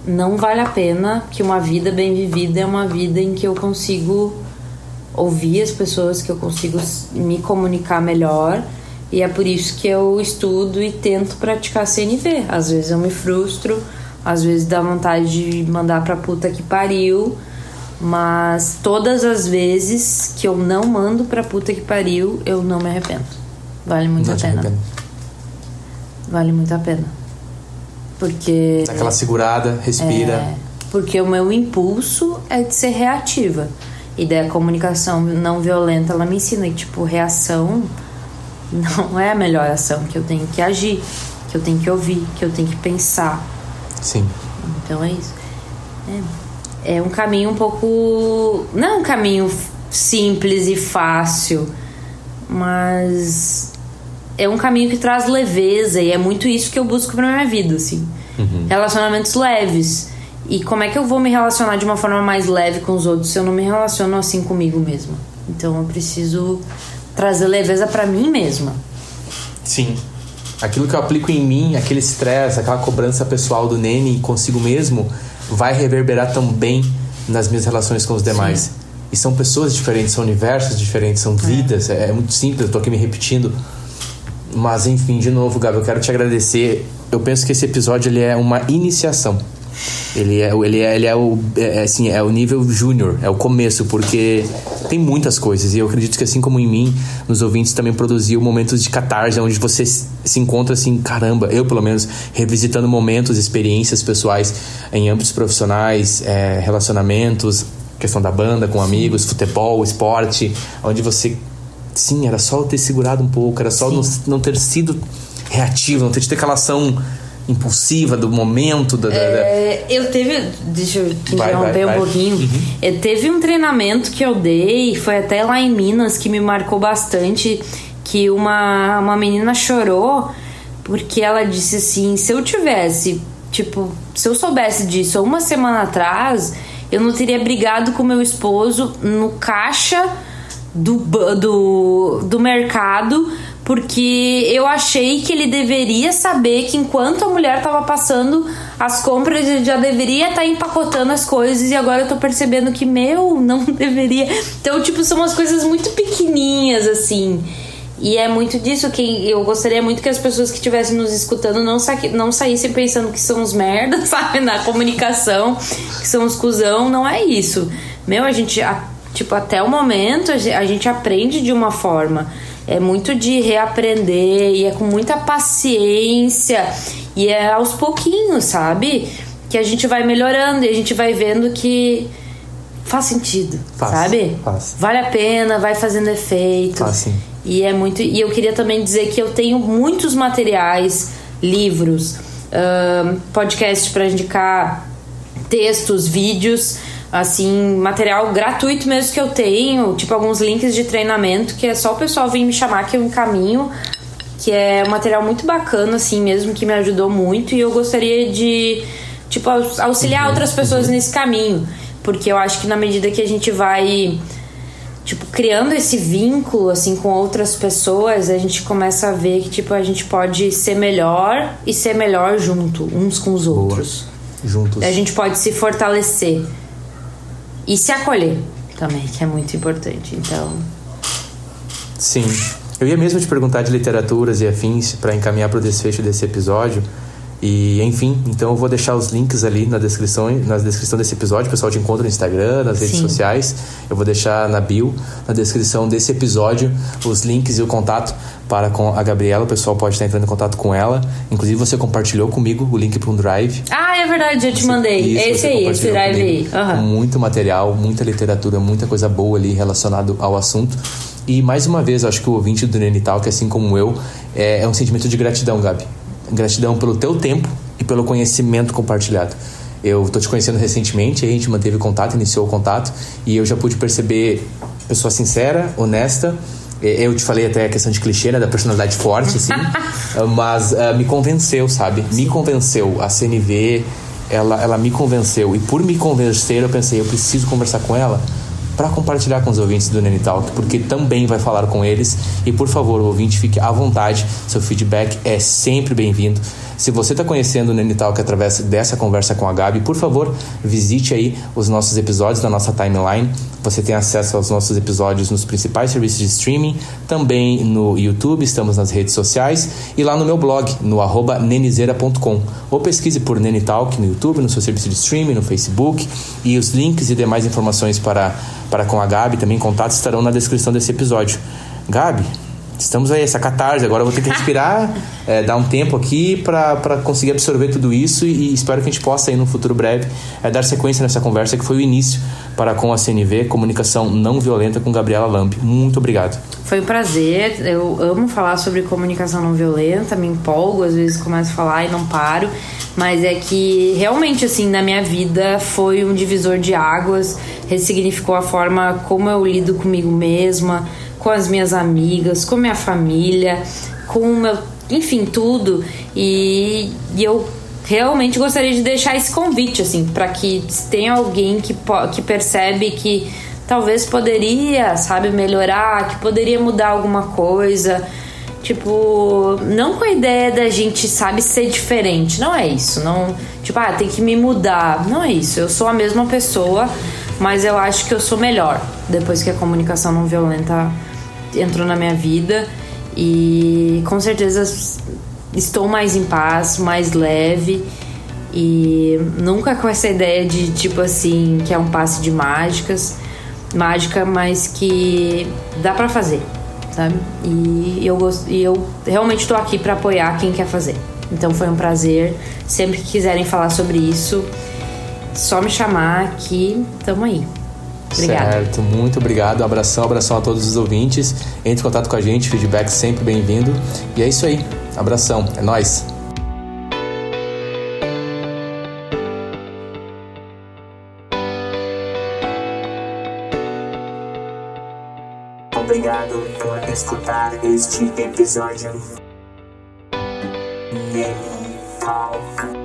não vale a pena que uma vida bem vivida é uma vida em que eu consigo ouvir as pessoas, que eu consigo me comunicar melhor. E é por isso que eu estudo e tento praticar CNV. Às vezes eu me frustro, às vezes dá vontade de mandar pra puta que pariu. Mas todas as vezes que eu não mando pra puta que pariu, eu não me arrependo. Vale muito não a pena. Vale muito a pena. Porque. Dá aquela segurada, respira. É, porque o meu impulso é de ser reativa. E daí a comunicação não violenta, ela me ensina que, tipo, reação (laughs) não é a melhor ação, que eu tenho que agir, que eu tenho que ouvir, que eu tenho que pensar. Sim. Então é isso. É, é um caminho um pouco. Não é um caminho simples e fácil, mas é um caminho que traz leveza e é muito isso que eu busco pra minha vida, assim. Uhum. Relacionamentos leves. E como é que eu vou me relacionar de uma forma mais leve com os outros se eu não me relaciono assim comigo mesma? Então eu preciso trazer leveza para mim mesma. Sim aquilo que eu aplico em mim, aquele estresse, aquela cobrança pessoal do Nene consigo mesmo, vai reverberar também nas minhas relações com os demais. Sim. E são pessoas diferentes, são universos diferentes, são vidas. É, é muito simples, eu tô aqui me repetindo. Mas enfim, de novo, Gabi, eu quero te agradecer. Eu penso que esse episódio ele é uma iniciação ele é, ele é, ele é o é, é, assim, é o nível júnior, é o começo, porque tem muitas coisas e eu acredito que assim como em mim, nos ouvintes também produziu momentos de catarse, onde você se encontra assim, caramba, eu pelo menos revisitando momentos, experiências pessoais em âmbitos profissionais, é, relacionamentos, questão da banda com amigos, futebol, esporte, onde você sim, era só ter segurado um pouco, era só não, não ter sido reativo, não ter tido aquela ação impulsiva do momento da, é, da... eu teve deixa eu interromper um vai. pouquinho uhum. é, teve um treinamento que eu dei foi até lá em Minas que me marcou bastante que uma uma menina chorou porque ela disse assim se eu tivesse tipo se eu soubesse disso uma semana atrás eu não teria brigado com meu esposo no caixa do, do, do mercado porque eu achei que ele deveria saber que enquanto a mulher estava passando as compras, ele já deveria estar tá empacotando as coisas e agora eu tô percebendo que meu, não (laughs) deveria. Então, tipo, são umas coisas muito pequenininhas assim. E é muito disso que eu gostaria muito que as pessoas que estivessem nos escutando não, sa não saíssem pensando que são os merdas, (laughs) sabe? Na comunicação, que são os cuzão. Não é isso. Meu, a gente, a, tipo, até o momento a gente aprende de uma forma é muito de reaprender e é com muita paciência e é aos pouquinhos, sabe? Que a gente vai melhorando e a gente vai vendo que faz sentido, faz, sabe? Faz. Vale a pena, vai fazendo efeito. Faz, sim. E é muito. E eu queria também dizer que eu tenho muitos materiais, livros, um, podcasts para indicar, textos, vídeos assim, material gratuito mesmo que eu tenho, tipo alguns links de treinamento que é só o pessoal vir me chamar que eu encaminho, que é um material muito bacana assim mesmo, que me ajudou muito e eu gostaria de tipo auxiliar uhum. outras pessoas uhum. nesse caminho, porque eu acho que na medida que a gente vai tipo criando esse vínculo assim com outras pessoas, a gente começa a ver que tipo a gente pode ser melhor e ser melhor junto, uns com os outros. Boa. Juntos. A gente pode se fortalecer e se acolher também, que é muito importante. Então. Sim. Eu ia mesmo te perguntar de literaturas e afins para encaminhar para o desfecho desse episódio. E enfim, então eu vou deixar os links ali na descrição, na descrição desse episódio. O pessoal te encontra no Instagram, nas redes Sim. sociais. Eu vou deixar na bio, na descrição desse episódio, os links e o contato para com a Gabriela. O pessoal pode estar entrando em contato com ela. Inclusive, você compartilhou comigo o link para um drive. Ah, é verdade, eu te mandei. Isso, esse aí, esse drive aí. Uhum. muito material, muita literatura, muita coisa boa ali relacionado ao assunto. E mais uma vez, acho que o ouvinte do Nenital, que assim como eu, é, é um sentimento de gratidão, Gabi. Gratidão pelo teu tempo e pelo conhecimento compartilhado. Eu estou te conhecendo recentemente, a gente manteve contato, iniciou o contato, e eu já pude perceber pessoa sincera, honesta, eu te falei até a questão de clichê, né, da personalidade forte, assim, (laughs) mas uh, me convenceu, sabe? Me convenceu. A CNV, ela, ela me convenceu. E por me convencer, eu pensei, eu preciso conversar com ela para compartilhar com os ouvintes do Nene Talk, porque também vai falar com eles. E por favor, ouvinte fique à vontade, seu feedback é sempre bem-vindo. Se você está conhecendo o Nene Talk através dessa conversa com a Gabi, por favor, visite aí os nossos episódios da nossa timeline. Você tem acesso aos nossos episódios nos principais serviços de streaming, também no YouTube, estamos nas redes sociais e lá no meu blog, no arroba nenizeira.com. Ou pesquise por Nene Talk no YouTube, no seu serviço de streaming, no Facebook e os links e demais informações para, para com a Gabi, também contatos estarão na descrição desse episódio. Gabi, estamos aí, essa catarse. Agora eu vou ter que respirar, (laughs) é, dar um tempo aqui para conseguir absorver tudo isso e, e, espero que a gente possa, aí no futuro breve, é, dar sequência nessa conversa que foi o início para com a CNV, Comunicação Não Violenta com Gabriela Lamp. Muito obrigado. Foi um prazer. Eu amo falar sobre comunicação não violenta, me empolgo, às vezes começo a falar e não paro. Mas é que realmente, assim, na minha vida foi um divisor de águas, ressignificou a forma como eu lido comigo mesma com as minhas amigas, com minha família, com o meu, enfim, tudo. E, e eu realmente gostaria de deixar esse convite assim, para que se tem alguém que que percebe que talvez poderia, sabe, melhorar, que poderia mudar alguma coisa. Tipo, não com a ideia da gente, sabe, ser diferente. Não é isso. Não, tipo, ah, tem que me mudar. Não é isso. Eu sou a mesma pessoa, mas eu acho que eu sou melhor depois que a comunicação não violenta entrou na minha vida e com certeza estou mais em paz, mais leve e nunca com essa ideia de tipo assim que é um passe de mágicas, mágica, mas que dá para fazer, sabe? E eu gosto, e eu realmente estou aqui para apoiar quem quer fazer. Então foi um prazer. Sempre que quiserem falar sobre isso, só me chamar que tamo aí. Obrigada. Certo, muito obrigado. Abração, abração a todos os ouvintes. Entre em contato com a gente, feedback sempre bem-vindo. E é isso aí. Abração, é nós. Obrigado por escutar este episódio. Nem Talk.